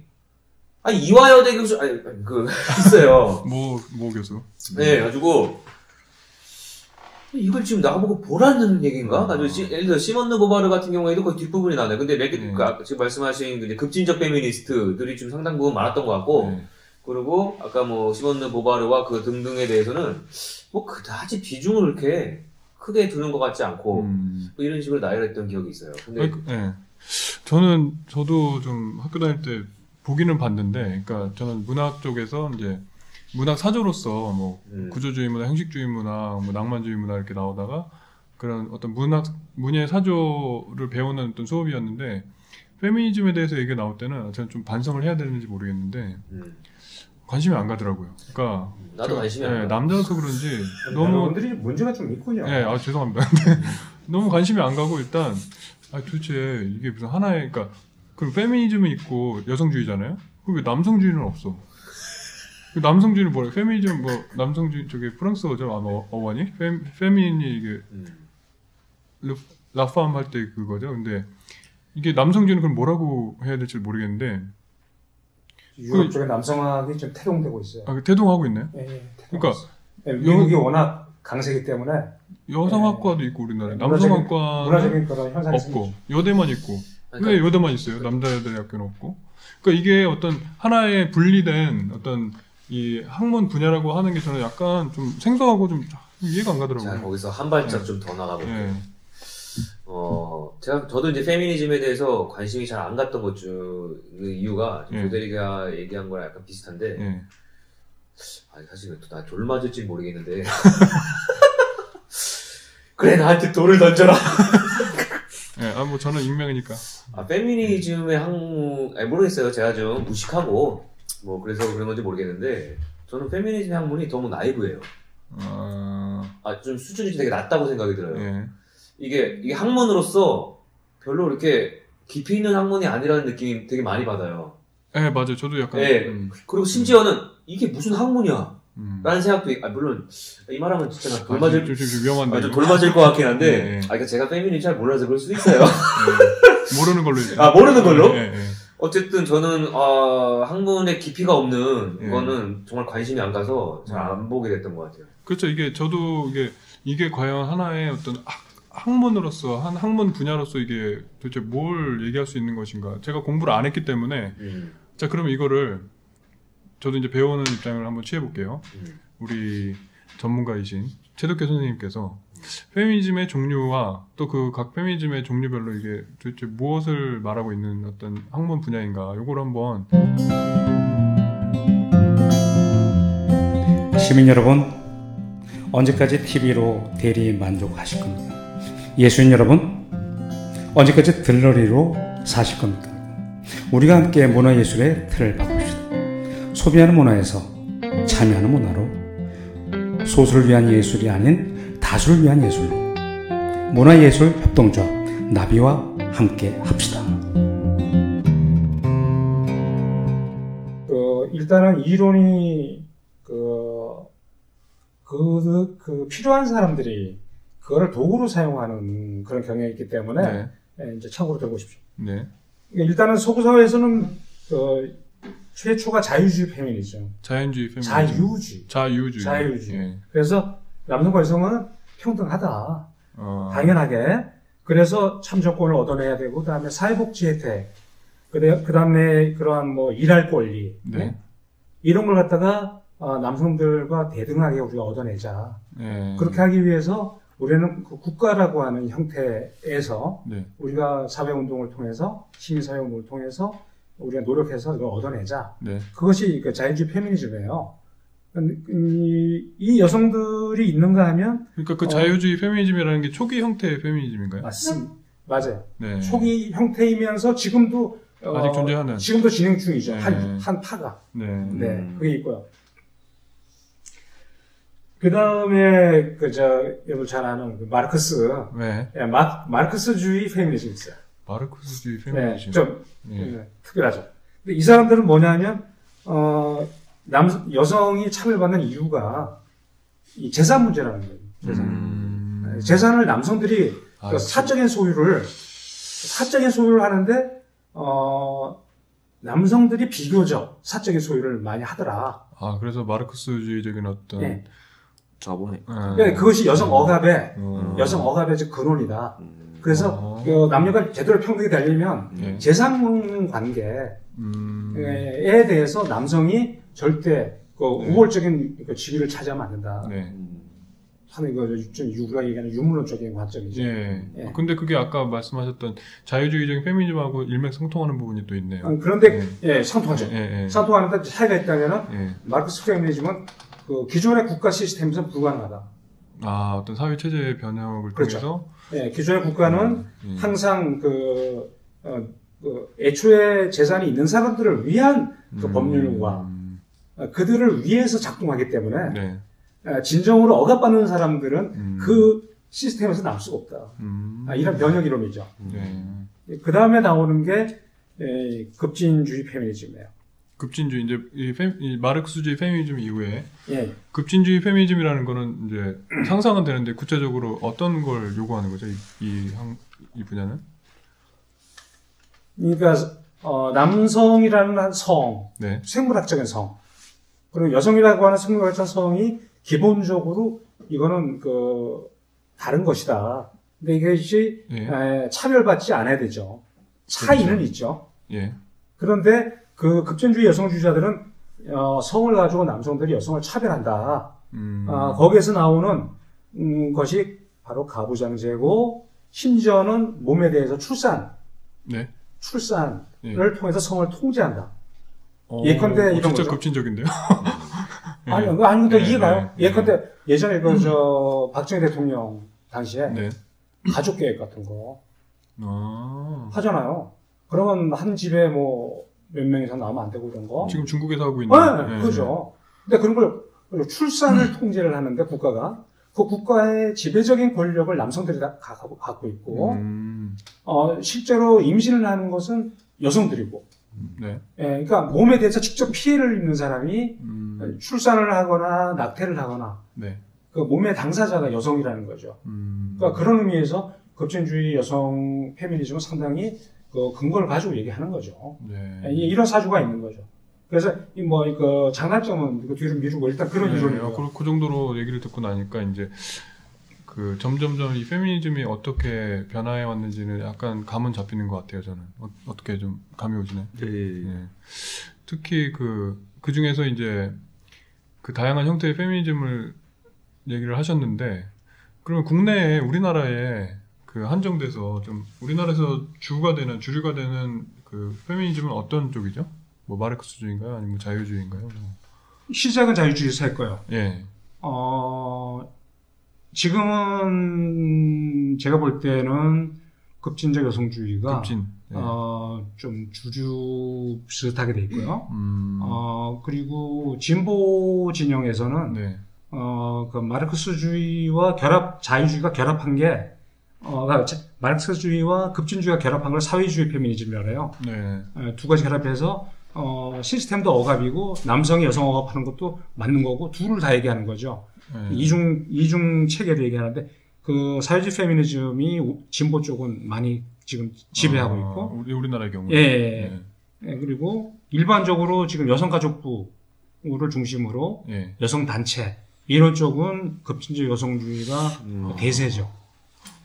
아니, 이화여대 교수, 아니, 그, [LAUGHS] 있어요. 뭐, 뭐 교수? 네, 가지고 이걸 지금 나보고 보라는 얘기인가? 가지고 시- 예를 들어 시몬 느보바르 같은 경우에도 거의 뒷부분이 나네. 근데 레게 네. 그 아까 지금 말씀하신 그 이제 급진적 페미니스트들이 좀 상당 부분 많았던 것 같고, 네. 그리고 아까 뭐 시몬 느 보바르와 그 등등에 대해서는 뭐 그다지 비중을 이렇게 크게 두는 것 같지 않고 음. 뭐 이런 식으로 나열했던 기억이 있어요. 근데 그- 예. 저는 저도 좀 학교 다닐 때 보기는 봤는데, 그러니까 저는 문학 쪽에서 이제 문학 사조로서 뭐 음, 구조주의 문화, 형식주의 문화, 뭐 낭만주의 문화 이렇게 나오다가 그런 어떤 문학 문예 사조를 배우는 어떤 수업이었는데 페미니즘에 대해서 얘기가 나올 때는 저는 좀 반성을 해야 되는지 모르겠는데 음. 관심이 안 가더라고요. 그러니까 나도 제가- 관심이 예, 안 가. 남자라서 그런지 [LAUGHS] 너무 여러분들이 문제가 좀 있군요. 예, 아 죄송합니다. 근데 [LAUGHS] 너무 관심이 안 가고 일단 아 도대체 이게 무슨 하나의 그러니까 그 페미니즘은 있고 여성주의잖아요. 그럼 왜 남성주의는 없어? 그 남성주의는 뭐래? 페미니즘 뭐 남성주의 저게 프랑스어죠 아마 어- 어원이 페, 페미닌이 이게 음. 라팜 할 때 그거죠. 근데 이게 남성주의는 그럼 뭐라고 해야 될지 모르겠는데 유럽 쪽에 남성학이 좀 태동되고 있어요. 아, 그 태동하고 있나요? 예, 예, 그러니까 예, 미국이 워낙 강세기 때문에 여성학과도 있고 우리나라에 네. 문화적인- 그런 현상이 없고 여대만 있고 그러니까 왜 여대만 있어요? 남자대학교는 없고. 그러니까 이게 어떤 하나의 분리된 어떤 이 학문 분야라고 하는 게 저는 약간 좀 생소하고 좀 이해가 안 자, 가더라고요. 거기서 한 발짝 네. 좀더 나가볼게요. 예. 어, 제가, 저도 이제 페미니즘에 대해서 관심이 잘 안 갔던 것 중, 그 이유가, 예. 조대리가 얘기한 거랑 약간 비슷한데, 예. 아, 사실 나돌 맞을지 모르겠는데. [LAUGHS] 그래, 나한테 돌을 던져라! 예. 아, 뭐 저는 익명이니까. 아, 페미니즘의 학문, 아니, 모르겠어요. 제가 좀 무식하고, 뭐, 그래서 그런 건지 모르겠는데, 저는 페미니즘 학문이 너무 나이브해요. 아, 아, 좀 수준이 되게 낮다고 생각이 들어요. 예. 이게, 이게 학문으로서 별로 이렇게 깊이 있는 학문이 아니라는 느낌이 되게 많이 받아요. 예, 맞아요. 저도 약간. 예. 음, 그리고 심지어는 이게 무슨 학문이야? 음. 라는 생각도, 있- 아, 물론, 이 말하면 진짜 나 아, 돌맞을, 좀, 좀, 좀 위험한데. 아, 좀. 돌맞을 것 같긴 한데, 예, 예. 아, 그러니까 제가 페미니즘 잘 몰라서 그럴 수도 있어요. 예. 모르는 걸로. 이제. 아, 모르는 걸로? 어쨌든 저는, 아, 학문에 깊이가 없는 예. 거는 정말 관심이 안 가서 잘 안 보게 됐던 것 같아요. 그렇죠. 이게 저도 이게 이게 과연 하나의 어떤 학, 학문으로서 한 학문 분야로서 이게 도대체 뭘 얘기할 수 있는 것인가? 제가 공부를 안 했기 때문에 음, 자 그러면 이거를 저도 이제 배우는 입장을 한번 취해 볼게요. 음. 우리 전문가이신 최덕계 선생님께서 페미니즘의 종류와 또 그 각 페미니즘의 종류별로 이게 도대체 무엇을 말하고 있는 어떤 학문 분야인가? 요걸 한번 시민 여러분, 언제까지 TV로 대리 만족하실 겁니까? 예수인 여러분, 언제까지 들러리로 사실 겁니까? 우리가 함께 문화예술의 틀을 바꿉시다. 소비하는 문화에서 참여하는 문화로 소수를 위한 예술이 아닌 다수를 위한 예술로 문화예술 협동조합 나비와 함께 합시다. 어, 일단은 이론이 그, 그, 그 필요한 사람들이 그거를 도구로 사용하는 그런 경향이 있기 때문에 네. 예, 이제 참고로 들어보십시오. 네. 그러니까 일단은 서구 사회에서는 그 최초가 자유주의 페미니즘, 자연주의 페미니즘. 자유주의. 자유주의. 자유주의. 예. 그래서 남성과 여성은 평등하다. 어. 당연하게. 그래서 참정권을 얻어내야 되고, 그 다음에 사회복지 혜택, 그 다음에 그러한 뭐 일할 권리, 네. 이런 걸 갖다가 어, 남성들과 대등하게 우리가 얻어내자. 예. 그렇게 하기 위해서 우리는 그 국가라고 하는 형태에서 네. 우리가 사회운동을 통해서, 시민사회운동을 통해서 우리가 노력해서 이걸 얻어내자. 네. 그것이 그 자유주의 페미니즘이에요. 이, 이 여성들이 있는가 하면 그러니까 그 어. 자유주의 페미니즘이라는 게 초기 형태의 페미니즘인가요? 맞습니다. 맞아요. 네. 초기 형태이면서 지금도 어, 아직 존재하는. 지금도 진행 중이죠. 네. 한, 한 파가. 네. 네, 음. 그게 있고요. 그 다음에 그저 여러분 잘 아는 그 마르크스, 네. 예, 마, 마르크스주의 페미니즘 있어요. 마르크스주의 네, 페미니즘. 좀 예. 네, 특별하죠. 근데 이 사람들은 뭐냐면 어, 남 여성이 참여받는 이유가 이 재산 문제라는 거예요. 재산. 음. 네, 재산을 남성들이 아, 그 사적인 소유를 사적인 소유를 하는데 어, 남성들이 비교적 사적인 소유를 많이 하더라. 아, 그래서 마르크스주의적인 어떤. 네. 자본이. 어. 그러니까 그것이 여성 억압의 어. 여성 억압의 즉 근원이다. 음. 그래서 어. 그 남녀가 제대로 평등이 되려면 예. 재산 관계에 음. 대해서 남성이 절대 그 네. 우월적인 그 지위를 차지하면 안 된다 네. 음. 하는 거좀 우리가 얘기하는 유물론적인 관점이죠. 예. 예. 아, 근데 그게 아까 말씀하셨던 자유주의적인 페미니즘하고 일맥상통하는 부분이 또 있네요. 어, 그런데 예, 상통하죠. 예, 예. 상통하는데 차이가 있다면은 예. 마르크스 페미니즘은 그 기존의 국가 시스템에서 불가능하다. 아, 어떤 사회 체제의 변혁을 그렇죠. 통해서 예, 기존의 국가는 예. 항상 그, 어, 그 애초에 재산이 있는 사람들을 위한 그 음. 법률과 어, 그들을 위해서 작동하기 때문에 네. 어, 진정으로 억압받는 사람들은 음. 그 시스템에서 남 수가 없다. 음. 아, 이런 변혁 이론이죠. 네. 그 다음에 나오는 게 에, 급진주의 페미니즘이에요. 급진주의 이제 이, 페, 이 마르크스주의 페미니즘 이후에 예, 급진주의 페미니즘이라는 거는 이제 상상은 되는데 구체적으로 어떤 걸 요구하는 거죠? 이, 이, 한- 이 분야는? 그러니까 어, 남성이라는 한 성, 네. 생물학적인 성, 그리고 여성이라고 하는 생물학적 성이 기본적으로 이거는 그 다른 것이다. 근데 이것이 예. 에, 차별받지 않아야 되죠. 차이는 있죠. 예. 그런데 그 급진주의 여성주의자들은 어, 성을 가지고 남성들이 여성을 차별한다. 음. 아, 거기에서 나오는 음, 것이 바로 가부장제고 심지어는 몸에 대해서 출산, 네. 출산을 예. 통해서 성을 통제한다. 어, 예컨대 어, 이런 진짜 거죠. 급진적인데요? [LAUGHS] 예. 아니, 그거 아니, 근데 네, 이해가요? 네, 예컨대 예전에 그, 저, 박정희 대통령 당시에 네. 가족 계획 같은 거 아. 하잖아요. 그러면 한 집에 뭐 몇 명 이상 나오면 안 되고 이런 거. 지금 중국에서 하고 있는. 네, 예. 그죠. 근데 그런 걸 출산을 통제를 하는데 국가가 그 국가의 지배적인 권력을 남성들이 다 가- 갖고 있고 음. 어, 실제로 임신을 하는 것은 여성들이고 네. 예, 그러니까 몸에 대해서 직접 피해를 입는 사람이 음. 출산을 하거나 낙태를 하거나 네. 그 몸의 당사자가 여성이라는 거죠. 음. 그러니까 그런 의미에서 급진주의 여성 페미니즘은 상당히 그 근거를 가지고 얘기하는 거죠. 네. 예, 이런 사주가 있는 거죠. 그래서 이뭐그 장단점은 그 뒤로 미루고 일단 그런 네, 이론이에요. 어, 그, 그 정도로 얘기를 듣고 나니까 이제 그 점점점 이 페미니즘이 어떻게 변화해 왔는지는 약간 감은 잡히는 것 같아요. 저는 어, 떻게 좀 감이 오시네. 예. 예. 특히 그, 그 중에서 이제 그 다양한 형태의 페미니즘을 얘기를 하셨는데, 그러면 국내에 우리나라에 그 한정돼서 좀 우리나라에서 주가 되는, 주류가 되는 그 페미니즘은 어떤 쪽이죠? 뭐 마르크스주의인가요? 아니면 자유주의인가요? 뭐. 시작은 자유주의에서 했고요. 예. 어, 지금은 제가 볼 때는 급진적 여성주의가 급진. 예. 어, 좀 주류 비슷하게 돼 있고요. 음. 어, 그리고 진보 진영에서는 네. 어, 그 마르크스주의와 결합 자유주의가 결합한 게 어, 자- 마르크스주의와 급진주의가 결합한 걸 사회주의 페미니즘이라고 해요. 네. 어, 두 가지 결합해서 어, 시스템도 억압이고 남성이 여성 억압하는 것도 맞는 거고 둘을 다 얘기하는 거죠. 네. 이중 이중 체계를 얘기하는데 그 사회주의 페미니즘이 우- 진보 쪽은 많이 지금 지배하고 아, 있고 우리 우리나라의 경우. 예. 예, 그리고 일반적으로 지금 여성가족부를 중심으로 예. 여성 단체 이런 쪽은 급진적 여성주의가 음. 대세죠.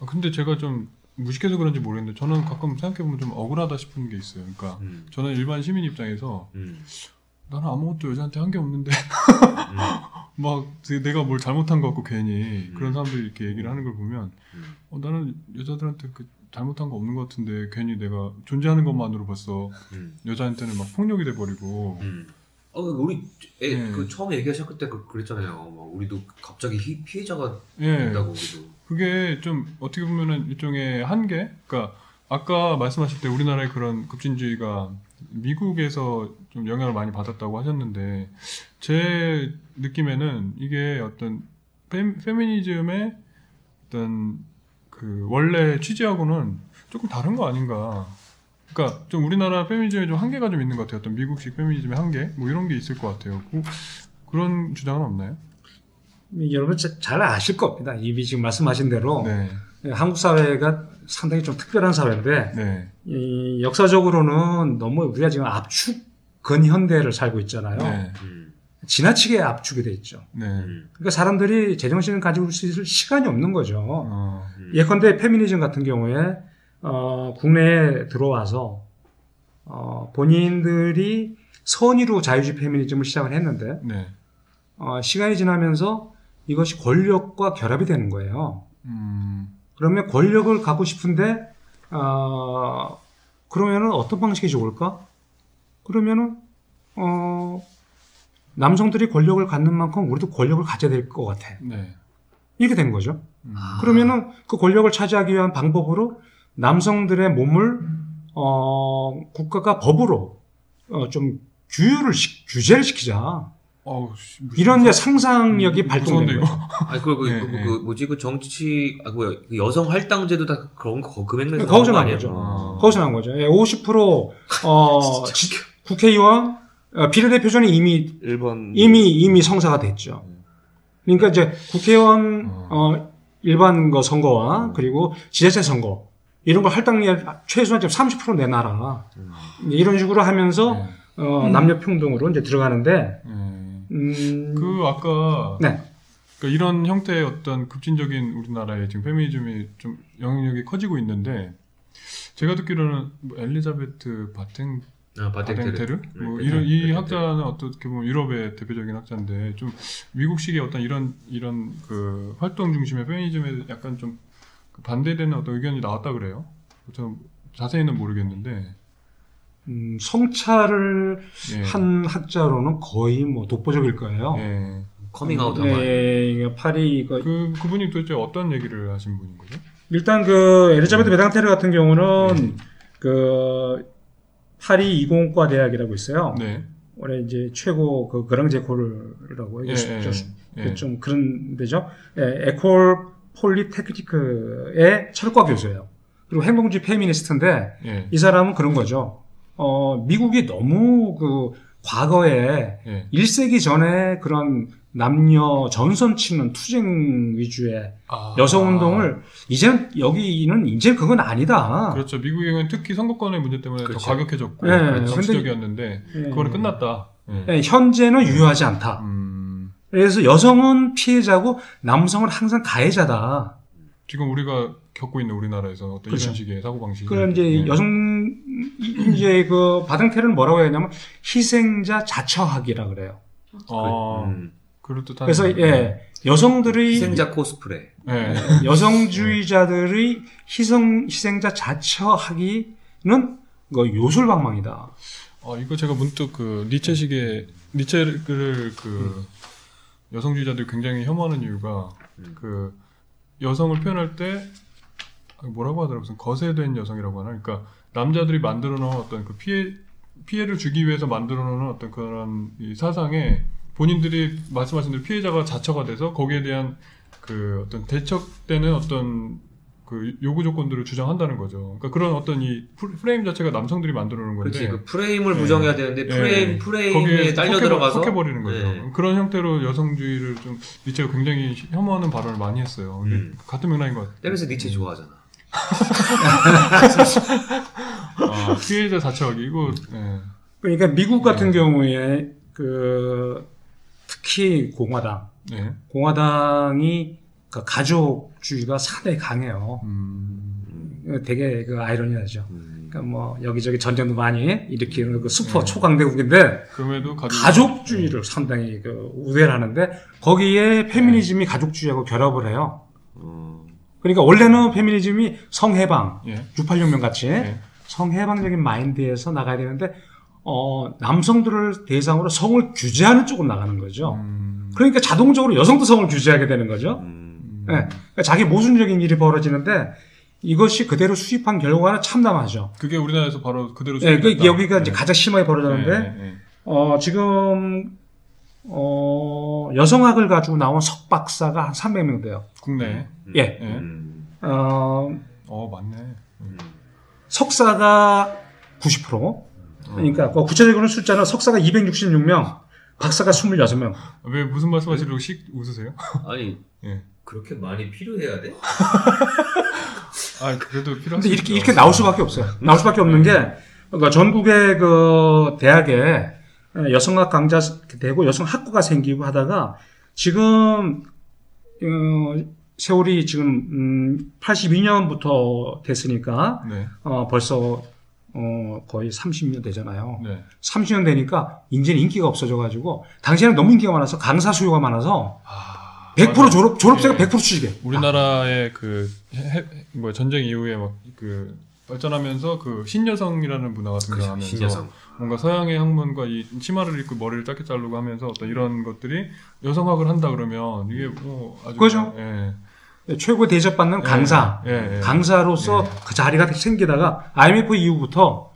아, 근데 제가 좀 무식해서 그런지 모르겠는데 저는 가끔 생각해보면 좀 억울하다 싶은 게 있어요. 그러니까 음. 저는 일반 시민 입장에서 음. 나는 아무것도 여자한테 한 게 없는데 음. [LAUGHS] 막 내가 뭘 잘못한 것 같고 괜히 음. 그런 사람들이 이렇게 얘기를 하는 걸 보면 음. 어, 나는 여자들한테 그 잘못한 거 없는 것 같은데 괜히 내가 존재하는 것만으로 벌써 음. 여자한테는 막 폭력이 돼버리고 음. 어, 우리 애, 네. 그 처음에 얘기하셨을 때 그, 그랬잖아요. 막 우리도 갑자기 희- 피해자가 예 된다고 우리도. 그게 좀 어떻게 보면은 일종의 한계 그러니까 아까 말씀하실 때 우리나라의 그런 급진주의가 미국에서 좀 영향을 많이 받았다고 하셨는데 제 느낌에는 이게 어떤 페, 페미니즘의 어떤 그 원래 취지하고는 조금 다른 거 아닌가. 그러니까 좀 우리나라 페미니즘에 좀 한계가 좀 있는 것 같아요. 어떤 미국식 페미니즘의 한계 뭐 이런 게 있을 것 같아요. 그, 그런 주장은 없나요? 여러분 자- 잘 아실 겁니다. 이미 지금 말씀하신 대로 네, 한국 사회가 상당히 좀 특별한 사회인데 네, 이 역사적으로는 너무 우리가 지금 압축 근현대를 살고 있잖아요. 네, 음. 지나치게 압축이 돼 있죠. 네. 음. 그러니까 사람들이 제정신을 가지고 있을 시간이 없는 거죠. 어, 음. 예컨대 페미니즘 같은 경우에 어, 국내에 들어와서 어, 본인들이 선의로 자유주의 페미니즘을 시작을 했는데 네. 어, 시간이 지나면서 이것이 권력과 결합이 되는 거예요. 음, 그러면 권력을 갖고 싶은데 어, 그러면은 어떤 방식이 좋을까? 그러면은 어, 남성들이 권력을 갖는 만큼 우리도 권력을 가져야 될 것 같아. 네. 이렇게 된 거죠. 음, 아. 그러면은 그 권력을 차지하기 위한 방법으로 남성들의 몸을 어, 국가가 법으로 어, 좀 규율을 시- 규제를 시키자. 어우, 씨, 무슨- 이런 이제 상상력이 음, 발동된 무서운데, 거예요. 아니 그, 그, 네, 그, 네. 그 뭐지 그 정치 아 뭐야 그 여성 할당제도 다 그런 거 금액에서 거기서 나온 거 나온? 거죠. 어. 거기서 나온 거죠. 예, 50% [LAUGHS] 어, 지- 국회의원 어, 비례대표전이 이미 1번 이미 이미 성사가 됐죠. 그러니까 이제 국회의원 어. 어, 일반 거 선거와 그리고 지자체 선거 이런 걸 할당률 최소한 좀30% 내놔라. 이제 이런 식으로 하면서 네. 어, 남녀 평등으로 이제 들어가는데 네. 음, 그 아까 네. 그러니까 이런 형태의 어떤 급진적인 우리나라의 지금 페미니즘이 좀 영향력이 커지고 있는데 제가 듣기로는 뭐 엘리자베트 바텐 아, 바텐테르. 바텐테르 뭐 네, 이런 이 바텐테르. 학자는 어떻게 보면 유럽의 대표적인 학자인데 좀 미국식의 어떤 이런 이런 그 활동 중심의 페미니즘에 약간 좀그 반대되는 어떤 의견이 나왔다 그래요. 좀 자세히는 모르겠는데 음, 성찰을 예. 한 학자로는 거의 뭐 독보적일 거예요. 예. 커밍아웃 예, 한 거. 예, 파리 이거 그 그분이 도대체 어떤 얘기를 하신 분인 거죠? 일단 그 엘리자베트 바댕테르 같은 경우는 네. 그 파리 이공과 대학이라고 있어요. 네. 원래 이제 최고 그 grandes écoles이라고 예, 예, 좀- 예. 좀 그런 데죠. 예, École Polytechnique의 철학과 교수예요. 그리고 행동주의 페미니스트인데 예. 이 사람은 그런 거죠. 어, 미국이 너무 그 과거에 예. 1세기 전에 그런 남녀 전선 치는 투쟁 위주의 아. 여성 운동을 이제는 여기는 이제 그건 아니다. 그렇죠. 미국에는 특히 선거권의 문제 때문에 그렇죠. 더 과격해졌고 예. 정치적이었는데 예. 그거는 끝났다. 예. 예, 현재는 유효하지 않다. 음, 그래서 여성은 피해자고 남성은 항상 가해자다. 지금 우리가 겪고 있는 우리나라에서 어떤 그렇죠. 이런 식의 사고 방식이 그런 이제 예. 여성 이제 그 바당테는 뭐라고 해야 하냐면 희생자 자처학이라 그래요. 아, 음. 그럴듯한 그래서 예 여성들이 희생자 코스프레. 예. 여성주의자들의 희생 희생자 자처하기는 그 요술방망이다. 어, 이거 제가 문득 그 니체식의 니체를 그 음. 여성주의자들 굉장히 혐오하는 이유가 음. 그 여성을 표현할 때 뭐라고 하더라고요. 무슨 거세된 여성이라고 하나. 그러니까 남자들이 만들어 놓은 어떤 그 피해 피해를 주기 위해서 만들어 놓은 어떤 그런 이 사상에 본인들이 말씀하신 대로 피해자가 자처가 돼서 거기에 대한 그 어떤 대척되는 어떤 그 요구 조건들을 주장한다는 거죠. 그러니까 그런 어떤 이 프- 프레임 자체가 남성들이 만들어 놓은 건데 그렇지. 그 프레임을 네. 부정해야 되는데 프레임 예, 프레임에 딸려 속해- 들어가서 속해 버리는 거죠. 네. 그런 형태로 여성주의를 좀 니체가 굉장히 혐오하는 발언을 많이 했어요. 음. 같은 맥락인 것 같아요. 그래서 니체 좋아하잖아. 아, 피해자 자체이고 네. 그러니까 미국 같은 경우에 그 특히 공화당, 네. 공화당이 그 가족주의가 상당히 강해요. 음, 되게 그 아이러니하죠. 음. 그러니까 뭐 여기저기 전쟁도 많이 일으키는 그 슈퍼 네. 초강대국인데 그럼에도 가족 가족주의를 상당히 그 우대를 하는데 거기에 페미니즘이 가족주의하고 결합을 해요. 어. 그러니까 원래는 페미니즘이 성해방, 예. 68혁명 같이 예. 성해방적인 마인드에서 나가야 되는데 어, 남성들을 대상으로 성을 규제하는 쪽으로 나가는 거죠. 음, 그러니까 자동적으로 여성도 성을 규제하게 되는 거죠. 음. 음, 예. 그러니까 자기 모순적인 일이 벌어지는데 이것이 그대로 수입한 결과는 참담하죠. 그게 우리나라에서 바로 그대로 예, 그. 여기가 이제 네. 가장 심하게 벌어졌는데 네, 네, 어, 지금 어, 여성학을 가지고 나온 석박사가 한 300명 돼요. 국내. 예. 예. 음. 어, 어 맞네. 음. 석사가 90%. 그러니까 그 구체적으로는 숫자는 석사가 266명, 박사가 26명. 왜 무슨 말씀하시려고 씩 웃으세요? [LAUGHS] 아니 예. 그렇게 많이 필요해야 돼? [LAUGHS] 아 그래도 필요한. 근데 이렇게 이렇게 나올 수밖에 없어요. 나올 수밖에 없는 게 그러니까 전국의 그 대학에 여성학 강좌 되고 여성 학부가 생기고 하다가 지금 어, 세월이 지금 음, 82년부터 됐으니까 네. 어, 벌써 어, 거의 30년 되잖아요. 네. 30년 되니까 이제는 인기가 없어져가지고 당시에는 너무 인기가 많아서 강사 수요가 많아서 아, 100% 맞아요. 졸업 졸업생가 예. 100% 취직해. 우리나라의 그 해, 뭐 전쟁 이후에 막 그 발전하면서 그 신여성이라는 문화가 등장하면서 신여성. 뭔가 서양의 학문과 이 치마를 입고 머리를 짧게 자르고 하면서 어떤 이런 것들이 여성학을 한다 그러면 이게 뭐 아주 그죠. 예. 최고 대접받는 강사. 예, 예. 강사로서 그 자리가 생기다가 IMF 이후부터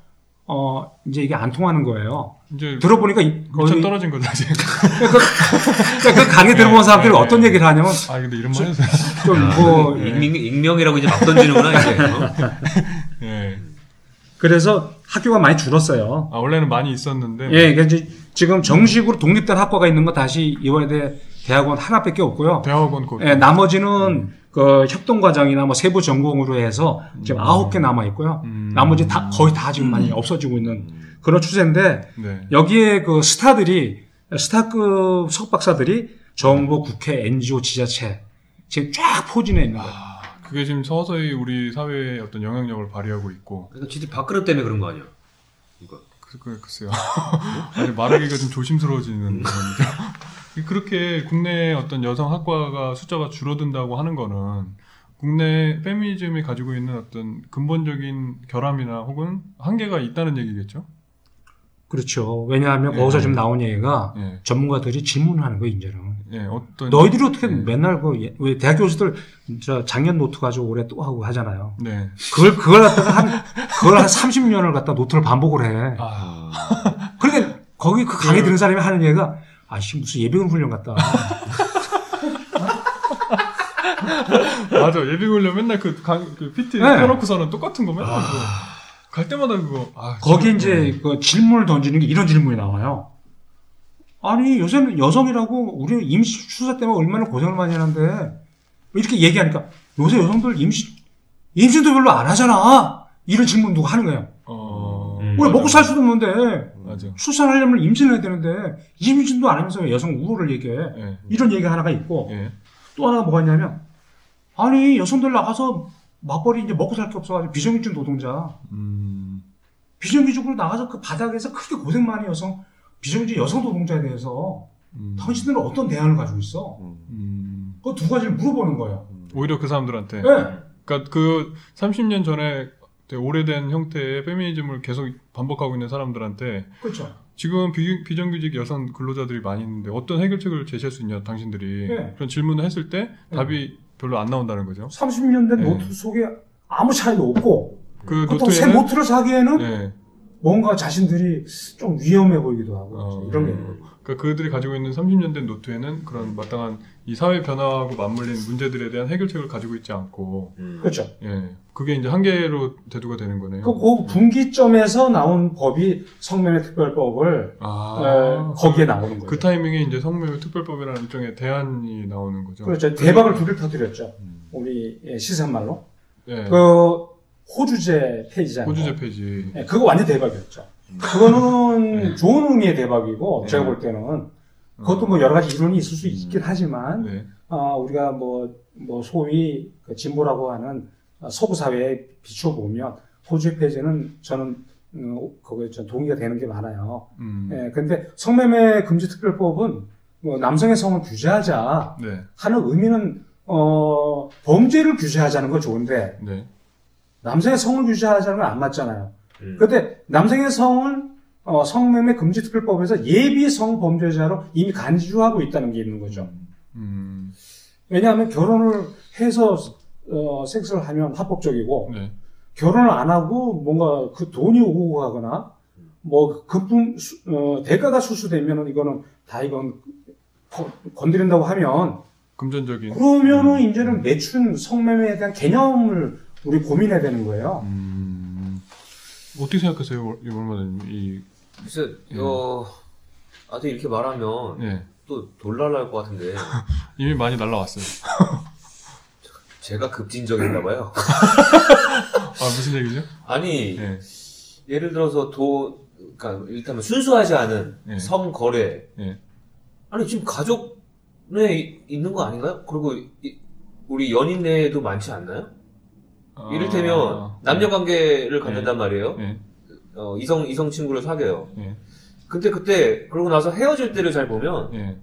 어 이제 이게 안 통하는 거예요. 이제 들어보니까 거의 떨어진 거죠. 그러니까 그 강의 들어본 예, 사람들이 예, 어떤 예. 얘기를 하냐면 아 근데 이런 말 해서 좀뭐 예. 익명, 익명이라고 이제 막 던지는구나 이제. 어? [LAUGHS] 예. 그래서 학교가 많이 줄었어요. 아 원래는 많이 있었는데 예, 그러니까 이제 지금 정식으로 독립된 학과가 있는 거 다시 이화여대 대학원 하나밖에 없고요. 대학원 그 예, 나머지는 그 협동 과정이나 뭐 세부 전공으로 해서 지금 아홉 개 남아 있고요. 음. 나머지 다 거의 다 지금 많이 없어지고 있는 그런 추세인데 네. 여기에 그 스타들이 스타급 석박사들이 정부, 국회, NGO, 지자체 지금 쫙 포진해 있는 거예요. 아, 그게 지금 서서히 우리 사회에 어떤 영향력을 발휘하고 있고 그러니까 지들 밥그릇 때문에 그런 거 아니야? 이거. 그, 그, 글쎄요. [LAUGHS] 아니, 말하기가 좀 조심스러워지는 거니까. [LAUGHS] 그렇게 국내 어떤 여성 학과가 숫자가 줄어든다고 하는 거는 국내 페미니즘이 가지고 있는 어떤 근본적인 결함이나 혹은 한계가 있다는 얘기겠죠? 그렇죠. 왜냐하면 예. 거기서 좀 나온 얘기가 예. 전문가들이 질문하는 거예요, 이제는. 예, 어떤. 너희들이 어떻게 예. 맨날 그, 예- 왜 대학 교수들 저 작년 노트 가지고 올해 또 하고 하잖아요. 네. 그걸, 그걸 갖다가 한, 그걸 한 30년을 갖다 노트를 반복을 해. 아, [LAUGHS] 그러니까 거기 그 강의 들은 사람이 하는 얘기가 아씨 무슨 예비군 훈련 같다. [LAUGHS] 맞아. 예비군 훈련 맨날 그, 강, 그 PT 네. 펴놓고서는 똑같은 거 맨날 그거. 갈 때마다 그거. 아, 거기. 이제 그 질문을 던지는 게 이런 질문이 나와요. 아니 요새는 여성이라고 우리 임시 추사 때문에 얼마나 고생을 많이 하는데 이렇게 얘기하니까 요새 여성들 임신 임신도 별로 안 하잖아. 이런 질문 누가 하는 거예요. 어. 음. 왜 먹고 살 수도 없는데 맞아. 출산하려면 임신을 해야 되는데 임신도 안 하면서 왜 여성 우호를 얘기해. 예. 이런 얘기가 하나가 있고 예. 또 하나가 뭐가 있냐면 아니 여성들 나가서 맞벌이 이제 먹고 살 게 없어가지고 비정규직 노동자 음. 비정규직으로 나가서 그 바닥에서 크게 고생 많이 여성 비정규직 여성 노동자에 대해서 음. 당신들은 어떤 대안을 가지고 있어? 음. 그 두 가지를 물어보는 거예요. 오히려 그 사람들한테. 네. 그러니까 그 30년 전에 되게 오래된 형태의 페미니즘을 계속 반복하고 있는 사람들한테 그렇죠. 지금 비, 비정규직 여성 근로자들이 많이 있는데 어떤 해결책을 제시할 수 있냐 당신들이 네. 그런 질문을 했을 때 네. 답이 별로 안 나온다는 거죠. 30년 된 네. 노트 속에 아무 차이도 없고 그 보통 새 노트에는 노트를 사기에는 네. 뭔가 자신들이 좀 위험해 보이기도 하고 어, 이런 게 그러니까 그러니까 그들이 가지고 있는 30년 된 노트에는 그런 마땅한 이 사회 변화하고 맞물린 문제들에 대한 해결책을 가지고 있지 않고 음. 그렇죠. 예 그게 이제 한계로 대두가 되는 거네요. 그, 그 분기점에서 나온 법이 성매매 특별법을 아 에, 거기에 나오는 거예요. 그 타이밍에 이제 성매매 특별법이라는 일종의 대안이 나오는 거죠. 그렇죠. 대박을 두 개 터뜨렸죠. 음. 우리 예, 시산말로. 예. 그 호주제 폐지잖아요. 호주제 폐지. 예, 그거 완전 대박이었죠. 그거는 좋은 의미의 대박이고 네. 제가 볼 때는 그것도 뭐 여러 가지 이론이 있을 수 있긴 하지만 네. 아, 우리가 뭐, 뭐 소위 그 진보라고 하는 서구 사회에 비추어 보면 호주의 폐지는 저는 음, 그거에 전 동의가 되는 게 많아요. 음. 예, 근데 성매매 금지 특별법은 뭐 남성의 성을 규제하자 네. 하는 의미는 어, 범죄를 규제하자는 건 좋은데 네. 남성의 성을 규제하자는 건 안 맞잖아요. 음. 근데 남성의 성을 어, 성매매 금지 특별법에서 예비 성범죄자로 이미 간주하고 있다는 게 있는 거죠. 음. 왜냐하면 결혼을 해서 어, 섹스를 하면 합법적이고 네. 결혼을 안 하고 뭔가 그 돈이 오고 가거나 뭐 금품 수- 어, 대가가 수수되면은 이거는 다 이건 거- 건드린다고 하면 금전적인. 그러면은 이제는 매춘 성매매에 대한 개념을 우리 고민해야 되는 거예요. 음. 어떻게 생각하세요, 이번마는 이 글쎄, 어, 아직 이렇게 말하면 예. 또 돌날날 것 같은데 [LAUGHS] 이미 많이 날라왔어요. [LAUGHS] 제가 급진적인가 봐요. [LAUGHS] 아 무슨 얘기죠? 아니 예. 예를 들어서 도 그러니까 일단 순수하지 않은 네. 성거래 예. 아니 지금 가족에 이- 있는 거 아닌가요? 그리고 이- 우리 연인 내에도 많지 않나요? 아, 이를테면 남녀 관계를 갖는단 말이에요. 예. 어, 이성 이성 친구를 사귀어요. 예. 근데 그때 그러고 나서 헤어질 때를 잘 보면 예.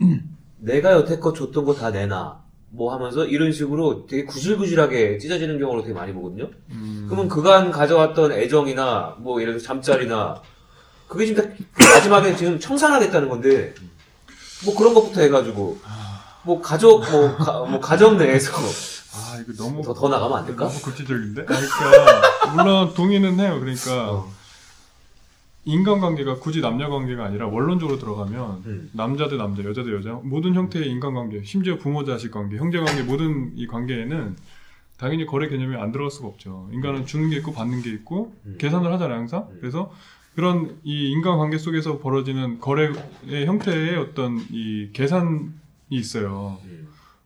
[CLEARS THROAT] 내가 여태껏 줬던 거 다 내놔. 뭐 하면서 이런 식으로 되게 구질구질하게 찢어지는 경우를 되게 많이 보거든요. 음. 그러면 그간 가져왔던 애정이나 뭐 예를 들어 잠자리나 그게 지금 다 [CLEARS THROAT] 마지막에 지금 청산하겠다는 건데 뭐 그런 것부터 해가지고 뭐 가족 뭐, 가, 뭐 가정 내에서 아 이거 너무 더, 더 나가면 안 될까? 너무 구체적인데? 그러니까 [LAUGHS] 물론 동의는 해요. 그러니까 어. 인간관계가 굳이 남녀관계가 아니라 원론적으로 들어가면 음. 남자 대 남자, 여자 대 여자 모든 형태의 인간관계, 심지어 부모 자식 관계, 형제 관계 모든 이 관계에는 당연히 거래 개념이 안 들어갈 수가 없죠. 인간은 주는 게 있고 받는 게 있고 음. 계산을 하잖아요 항상. 음. 그래서 그런 이 인간관계 속에서 벌어지는 거래의 형태의 어떤 이 계산이 있어요.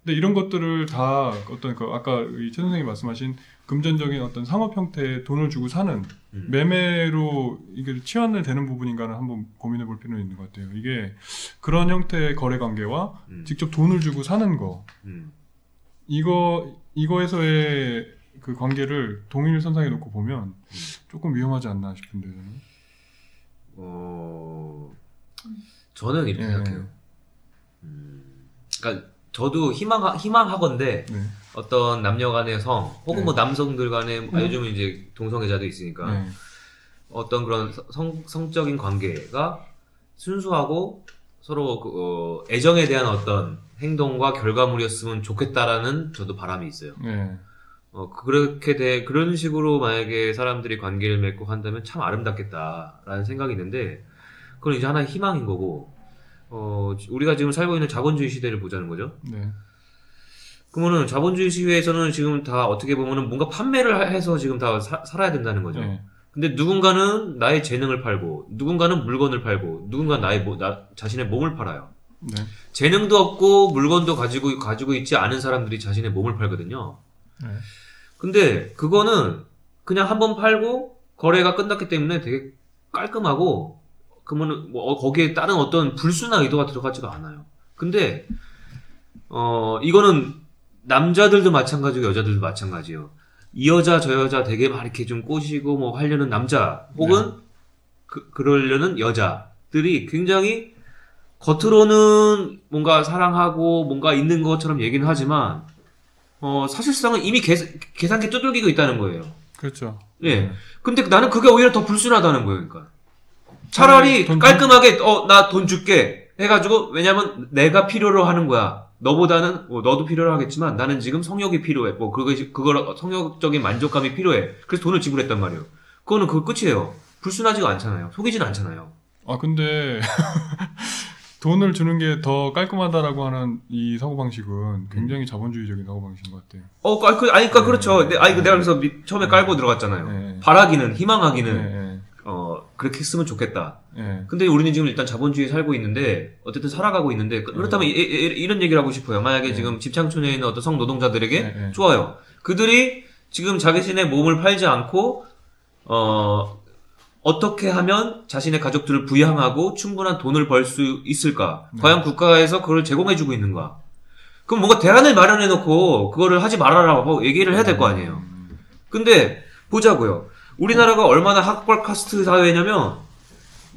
음. 근데 이런 것들을 다 어떤 그 아까 이최 선생님이 말씀하신 금전적인 어떤 상업 형태의 돈을 주고 사는 음. 매매로 이게 치환을 되는 부분인가는 한번 고민해 볼 필요는 있는 것 같아요. 이게 그런 형태의 거래 관계와 음. 직접 돈을 주고 사는 거 음. 이거 이거에서의 그 관계를 동일 선상에 놓고 보면 조금 위험하지 않나 싶은데 저는. 어, 저는 이렇게 예. 생각해요. 음, 그러니까 저도 희망 희망하건데 네. 어떤 남녀 간의 성 혹은 네. 뭐 남성들 간의 음. 요즘은 이제 동성애자도 있으니까 네. 어떤 그런 성, 성적인 관계가 순수하고 서로 그, 어, 애정에 대한 어떤 행동과 결과물이었으면 좋겠다라는 저도 바람이 있어요. 네. 어, 그렇게 돼, 그런 식으로 만약에 사람들이 관계를 맺고 한다면 참 아름답겠다라는 생각이 있는데, 그건 이제 하나의 희망인 거고, 어, 우리가 지금 살고 있는 자본주의 시대를 보자는 거죠. 네. 그러면은 자본주의 시대에서는 지금 다 어떻게 보면은 뭔가 판매를 해서 지금 다 사- 살아야 된다는 거죠. 네. 근데 누군가는 나의 재능을 팔고, 누군가는 물건을 팔고, 누군가 나의 모- 나, 자신의 몸을 팔아요. 네. 재능도 없고 물건도 가지고 가지고 있지 않은 사람들이 자신의 몸을 팔거든요. 네. 근데 그거는 그냥 한 번 팔고 거래가 끝났기 때문에 되게 깔끔하고 그러면은 뭐 어, 거기에 다른 어떤 불순한 의도가 들어가지가 않아요. 근데 어 이거는 남자들도 마찬가지고 여자들도 마찬가지예요. 이 여자 저 여자 되게 막 이렇게 좀 꼬시고 뭐 하려는 남자 혹은 그 그러려는 여자들이 굉장히 겉으로는 뭔가 사랑하고 뭔가 있는 것처럼 얘기는 하지만 어 사실상은 이미 계산, 계산기 두들기고 있다는 거예요. 그렇죠. 예. 근데 나는 그게 오히려 더 불순하다는 거예요, 그러니까. 차라리 돈 좀- 깔끔하게, 어, 나 돈 줄게. 해가지고, 왜냐면 내가 필요로 하는 거야. 너보다는, 뭐, 너도 필요로 하겠지만 나는 지금 성욕이 필요해. 뭐, 그거, 그걸, 성욕적인 만족감이 필요해. 그래서 돈을 지불했단 말이에요. 그거는 그 끝이에요. 불순하지가 않잖아요. 속이진 않잖아요. 아 근데 [LAUGHS] 돈을 주는 게 더 깔끔하다라고 하는 이 사고 방식은 굉장히 자본주의적인 사고 방식인 것 같아요. 어, 그, 그, 아니, 그니까 그렇죠. 네, 아니, 그 내가 그래서 미- 처음에 깔고 들어갔잖아요. 네. 바라기는, 희망하기는, 예, 어, 그렇게 했으면 좋겠다. 예, 예. 근데 우리는 지금 일단 자본주의에 살고 있는데, 어쨌든 살아가고 있는데, 그- 그렇다면 이, 이, 런 얘기를 하고 싶어요. 만약에 네. 지금 집창촌에 있는 어떤 성노동자들에게, 네, 네. 좋아요. 그들이 지금 자신의 몸을 팔지 않고, 어, 어떻게 하면 자신의 가족들을 부양하고 충분한 돈을 벌 수 있을까? 네. 과연 국가에서 그걸 제공해주고 있는가? 그럼 뭔가 대안을 마련해놓고, 그거를 하지 말아라고 얘기를 해야 될 거 아니에요. 근데, 보자고요. 우리나라가 얼마나 학벌 카스트 사회냐면,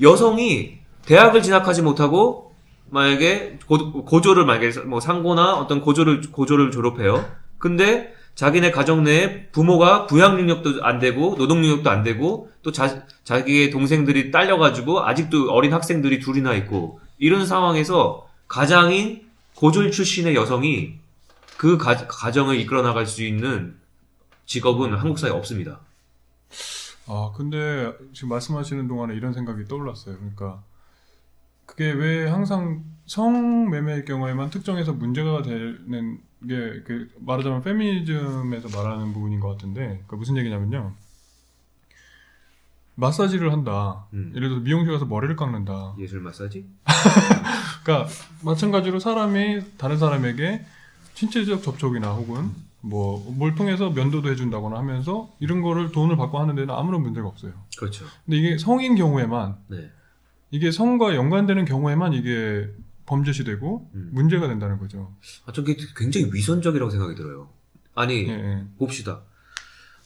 여성이 대학을 진학하지 못하고, 만약에 고, 고조를 만약에 뭐 상고나 어떤 고조를 고조를 졸업해요. 근데 자기네 가정 내에 부모가 부양 능력도 안 되고 노동 능력도 안 되고 또 자, 자기의 동생들이 딸려가지고 아직도 어린 학생들이 둘이나 있고 이런 상황에서 가장인 고졸 출신의 여성이 그 가, 가정을 이끌어 나갈 수 있는 직업은 한국 사회에 없습니다. 아, 근데 지금 말씀하시는 동안에 이런 생각이 떠올랐어요. 그러니까 그게 왜 항상 성매매의 경우에만 특정해서 문제가 되는 게그 말하자면 페미니즘에서 말하는 부분인 것 같은데 그 무슨 얘기냐면요. 마사지를 한다. 음. 예를 들어서 미용실 가서 머리를 깎는다. 예술 마사지? [LAUGHS] 그러니까 마찬가지로 사람이 다른 사람에게 신체적 접촉이나 혹은 뭐 뭘 통해서 면도도 해준다거나 하면서 이런 거를 돈을 받고 하는 데는 아무런 문제가 없어요. 그렇죠. 근데 이게 성인 경우에만 네. 이게 성과 연관되는 경우에만 이게 범죄시 되고 음. 문제가 된다는 거죠. 아, 저게 굉장히 위선적이라고 생각이 들어요. 아니, 예, 예. 봅시다.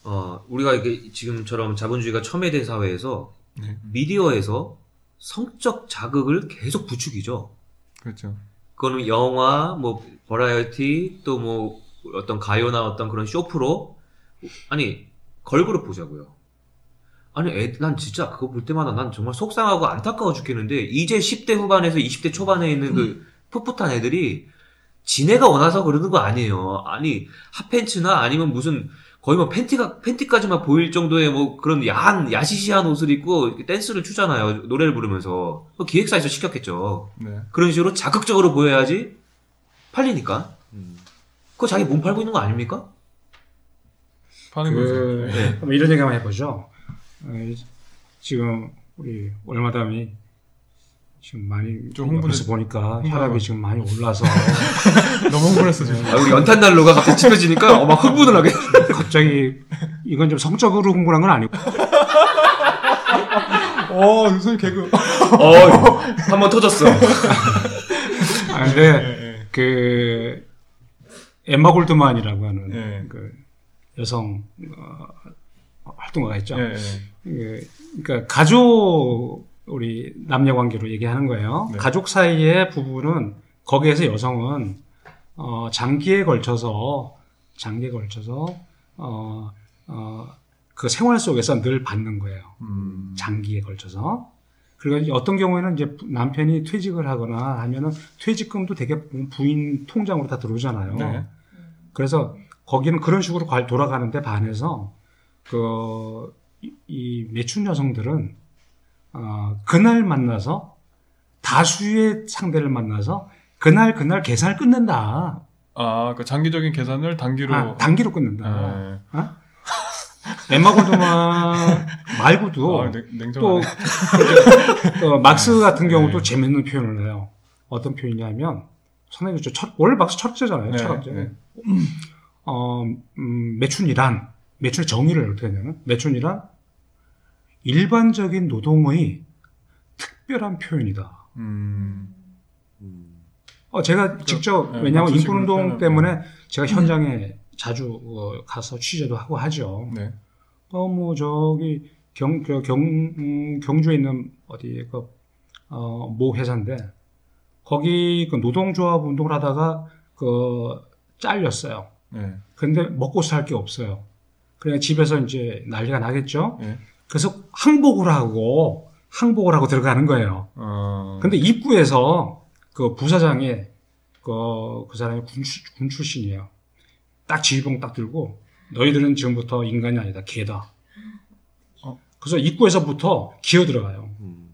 어, 우리가 이게 지금처럼 자본주의가 첨예된 사회에서 네. 미디어에서 성적 자극을 계속 부추기죠. 그렇죠. 그거는 영화, 뭐, 버라이어티, 또 뭐, 어떤 가요나 어떤 그런 쇼프로, 아니, 걸그룹 보자고요. 아니, 애, 난 진짜 그거 볼 때마다 난 정말 속상하고 안타까워 죽겠는데, 이제 10대 후반에서 20대 초반에 있는 그 풋풋한 애들이, 지네가 원해서 그러는 거 아니에요. 아니, 핫팬츠나 아니면 무슨, 거의 뭐 팬티가, 팬티까지만 보일 정도의 뭐 그런 야한, 야시시한 옷을 입고 댄스를 추잖아요. 노래를 부르면서. 그 기획사에서 시켰겠죠. 네. 그런 식으로 자극적으로 보여야지 팔리니까. 음. 그거 자기 몸 팔고 있는 거 아닙니까? 파는 거죠. 그, 네. 그럼 이런 얘기 한번 해보죠. 어, 지금 우리 월마담이 지금 많이 좀 흥분해- 옆에서 보니까. 혈압이 지금 많이 올라서 [LAUGHS] 너무 흥분했어 지금. 아, 우리 연탄 난로가 갑자기 짚혀지니까 어, 막 흥분을 하게. [LAUGHS] 갑자기 이건 좀 성적으로 흥분한 건 아니고 [LAUGHS] 어, 유선이 개그. 어, 한 번 터졌어. 아, 근데 예, 예. 그 엠마 골드만이라고 하는 예. 그 여성 어, 활동가가 있죠. 예, 예. 그, 그러니까 가족 우리 남녀 관계로 얘기하는 거예요. 네. 가족 사이의 부부는 거기에서 여성은 어, 장기에 걸쳐서 장기에 걸쳐서 어, 어, 그 생활 속에서 늘 받는 거예요. 음. 장기에 걸쳐서. 그리고 어떤 경우에는 이제 남편이 퇴직을 하거나 하면은 퇴직금도 되게 부인 통장으로 다 들어오잖아요. 네. 그래서 거기는 그런 식으로 관- 돌아가는데 반해서 그, 이- 이 매춘 여성들은 어, 그날 만나서 다수의 상대를 만나서 그날 그날 계산을 끝낸다. 아, 그 장기적인 계산을 단기로. 아, 단기로 끝낸다. 예. 어? 엠마 골드만 [LAUGHS] 말고도 아, 냉, 또. 어, 막스 같은 경우도 네. 재밌는 표현을 해요. 어떤 표현이냐면 선생님 저 첫, 원래 막스 첫째잖아요. 네, 철학자. 네. 어, 음, 매춘이란 매춘의 정의를 어떻게 하냐면 매춘이란 일반적인 노동의 특별한 표현이다. 음. 어, 제가 직접 네, 왜냐하면 인권운동 때문에 제가 현장에 자주 어, 가서 취재도 하고 하죠. 네. 어, 뭐, 저기, 경, 저 경, 음, 경주에 있는, 어디, 그, 어, 모 회사인데, 거기 그 노동조합 운동을 하다가, 그, 잘렸어요. 네. 근데 먹고 살 게 없어요. 그래 집에서 이제 난리가 나겠죠? 네. 그래서 항복을 하고, 항복을 하고 들어가는 거예요. 어. 근데 입구에서 그 부사장이, 그, 그 사람이 군, 출- 군 출신이에요. 딱 지휘봉 딱 들고, 너희들은 지금부터 인간이 아니다. 개다. 어. 그래서 입구에서부터 기어 들어가요. 음.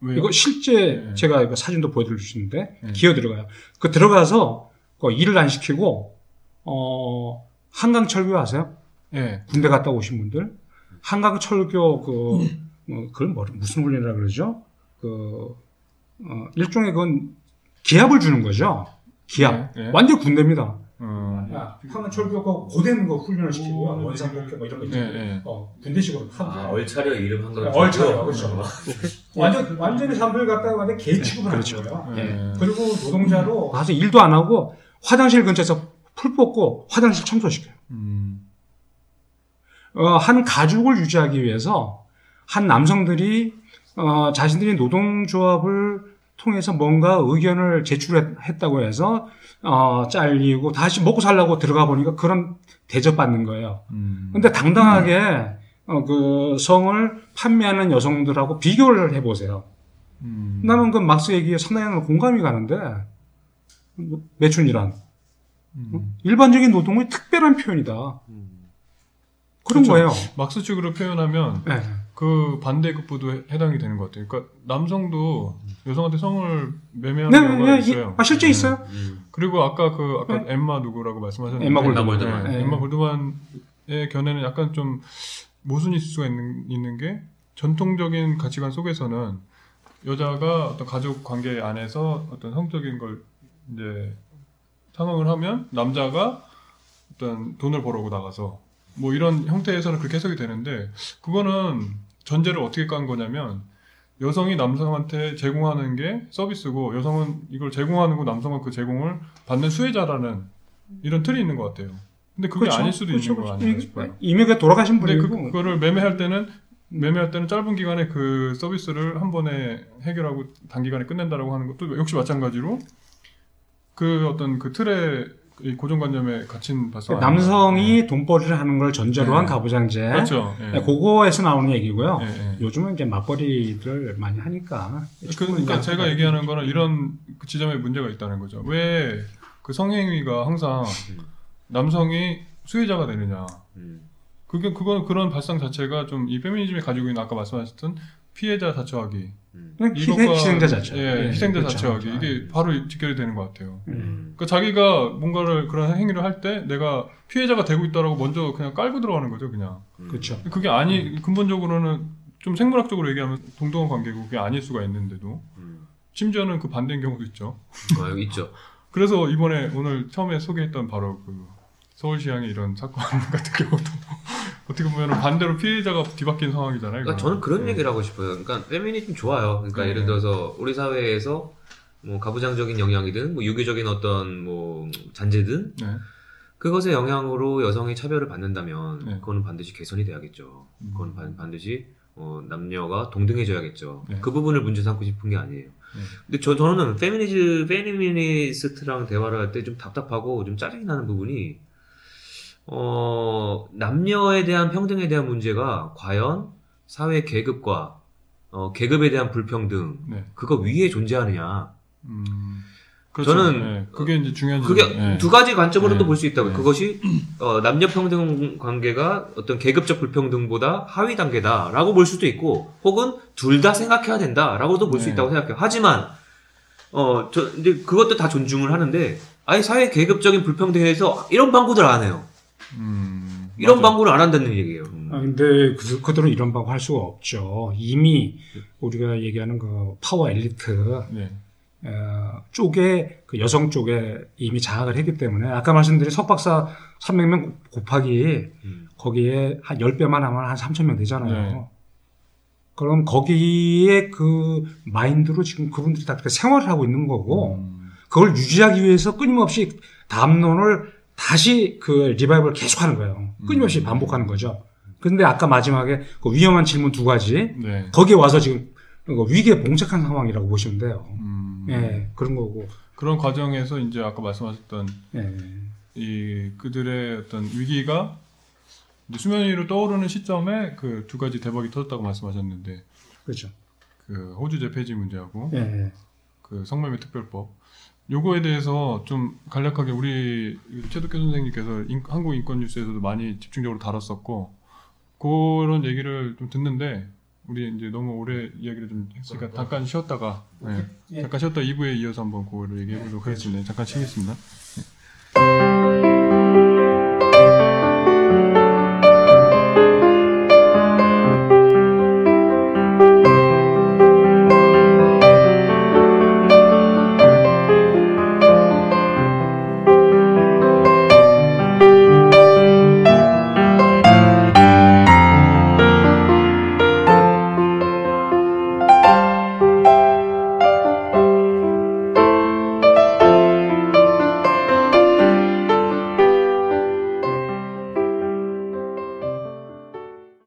왜요? 이거 실제 네. 제가 이거 사진도 보여드릴 수 있는데 네. 기어 들어가요. 그 들어가서 그 일을 안 시키고 어 한강 철교 아세요? 예. 군대 갔다 오신 분들 한강 철교 그 어, 그걸 뭐, 무슨 훈련이라 그러죠? 그 어, 일종의 그건 기합을 주는 거죠. 기합. 네, 네. 완전 군대입니다. 음. 야, 한강철교가 고되는 거 훈련을 시키고요. 원상복귀 뭐 이런 거 예, 있잖아요. 예. 어, 군대식으로 하는 아, 거예요. 얼차려 이름 한강. 얼차려, 그렇죠. [LAUGHS] 완전 완전히 사람들 갖다가 완전 개 취급을 하는 거예요. 예. 예. 그리고 노동자로 가서 일도 안 하고 화장실 근처에서 풀 뽑고 화장실 청소시켜요. 음. 어, 한 가족을 유지하기 위해서 한 남성들이 어, 자신들이 노동조합을 통해서 뭔가 의견을 제출했다고 해서 어, 잘리고 다시 먹고 살라고 들어가 보니까 그런 대접받는 거예요. 음. 근데 당당하게 어, 그 성을 판매하는 여성들하고 비교를 해보세요. 음. 나는 그 막스 얘기에 상당히 공감이 가는데 매춘이란 음. 일반적인 노동의 특별한 표현이다. 그런 그렇죠. 거예요. 막스 측으로 표현하면 네. 그 반대급부도 해- 해당이 되는 것 같아요. 그러니까 남성도 여성한테 성을 매매하는 네, 경우가 네, 있어요. 아, 실제 네. 있어요. 음. 그리고 아까 그 아까 엠마 누구라고 말씀하셨는데 엠마 골드만. 네, 네. 엠마 골드만의 견해는 약간 좀 모순이 있을 수가 있는, 있는 게 전통적인 가치관 속에서는 여자가 어떤 가족 관계 안에서 어떤 성적인 걸 이제 상황을 하면 남자가 어떤 돈을 벌어오고 나가서 뭐 이런 형태에서는 그렇게 해석이 되는데 그거는 전제를 어떻게 깐 거냐면 여성이 남성한테 제공하는 게 서비스고 여성은 이걸 제공하는 거 남성은 그 제공을 받는 수혜자라는 이런 틀이 있는 것 같아요. 근데 그게 그렇죠. 아닐 수도 그렇죠, 있는 거. 아닌가 싶어요. 이미 그 돌아가신 근데 그, 분이고 그거를 매매할 때는 매매할 때는 짧은 기간에 그 서비스를 한 번에 해결하고 단기간에 끝낸다라고 하는 것도 역시 마찬가지로 그 어떤 그이 고정관념에 갇힌 발상 아닌가. 남성이 돈벌이를 하는 걸 전제로 네. 한 가부장제. 그렇죠. 예. 네, 그거에서 나오는 얘기고요. 예, 예. 요즘은 이제 맞벌이를 많이 하니까. 그, 그러니까 제가 얘기하는 거는 이런 그 지점에 문제가 있다는 거죠. 왜 그 성행위가 항상 남성이 수혜자가 되느냐. 음. 그게 그건 그런 발상 자체가 좀 이 페미니즘이 가지고 있는 아까 말씀하셨던 피해자 자처하기 음. 그냥 희생, 희생자 자체. 예, 희생자 그렇죠. 자처하기 이게 바로 직결이 되는 것 같아요. 음. 그러니까 자기가 뭔가를 그런 행위를 할 때 내가 피해자가 되고 있다라고 먼저 그냥 깔고 들어가는 거죠, 그냥. 그렇죠. 그게 아니 근본적으로는 좀 생물학적으로 얘기하면 동등한 관계고 그게 아닐 수가 있는데도 음. 심지어는 그 반대인 경우도 있죠. 아, 여기 있죠. [LAUGHS] 그래서 이번에 오늘 처음에 소개했던 바로 그 서울시향의 이런 사건 같은 경우도 어떻게 보면 반대로 피해자가 뒤바뀐 상황이잖아요. 그러니까. 저는 그런 네. 얘기를 하고 싶어요. 그러니까 페미니즘 좋아요. 그러니까 네. 예를 들어서 우리 사회에서 뭐 가부장적인 영향이든 뭐 유교적인 어떤 뭐 잔재든 네. 그것의 영향으로 여성이 차별을 받는다면 네. 그거는 반드시 개선이 돼야겠죠. 음. 그건 반, 반드시 어, 남녀가 동등해져야겠죠. 네. 그 부분을 문제 삼고 싶은 게 아니에요. 네. 근데 저, 저는 페미니즈, 페미니스트랑 대화를 할 때 좀 답답하고 좀 짜증이 나는 부분이, 어, 남녀에 대한 평등에 대한 문제가 과연 사회 계급과, 어, 계급에 대한 불평등, 네. 그거 위에 존재하느냐. 음. 그렇죠. 저는 네. 그게 이제 중요한 그게. 네. 두 가지 관점으로도 네. 볼수 있다고요. 네. 그것이 어, 남녀 평등 관계가 어떤 계급적 불평등보다 하위 단계다라고 볼 수도 있고, 혹은 둘 다 생각해야 된다라고도 볼수 네. 있다고 생각해요. 하지만 어, 저 이제 그것도 다 존중을 하는데, 아예 사회 계급적인 불평등에 대해서 이런 방구들 안 해요. 음. 이런 맞아요. 방구를 안 한다는 얘기예요. 아, 근데 그, 그들은 이런 방법 할 수가 없죠. 이미 우리가 얘기하는 그 파워 엘리트 네. 어, 쪽에 그 여성 쪽에 이미 장악을 했기 때문에 아까 말씀드린 석박사 300명 곱하기 음. 거기에 한 10배만 하면 한 3,000명 되잖아요. 네. 그럼 거기에 그 마인드로 지금 그분들이 다 그렇게 생활을 하고 있는 거고 음. 그걸 유지하기 위해서 끊임없이 담론을 다시 그 리바이벌 계속 하는 거예요. 끊임없이 음. 반복하는 거죠. 근데 아까 마지막에 그 위험한 질문 두 가지 네. 거기에 와서 지금 그 위기에 봉착한 상황이라고 보시면 돼요. 음. 예, 그런 거고. 그런 과정에서 이제 아까 말씀하셨던 예. 이 그들의 어떤 위기가 수면 위로 떠오르는 시점에 그 두 가지 대박이 터졌다고 말씀하셨는데 그렇죠. 그 호주제 폐지 문제하고 예. 그 성매매 특별법 요거에 대해서 좀 간략하게 우리 최덕교 선생님께서 인- 한국 인권 뉴스에서도 많이 집중적으로 다뤘었고 그런 얘기를 좀 듣는데 우리 이제 너무 오래 이야기를 좀 했으니까 잠깐 쉬었다가 네. 잠깐 쉬었다 2부에 이어서 한번 그거를 얘기해 보도록 하겠습니다. 잠깐 쉬겠습니다.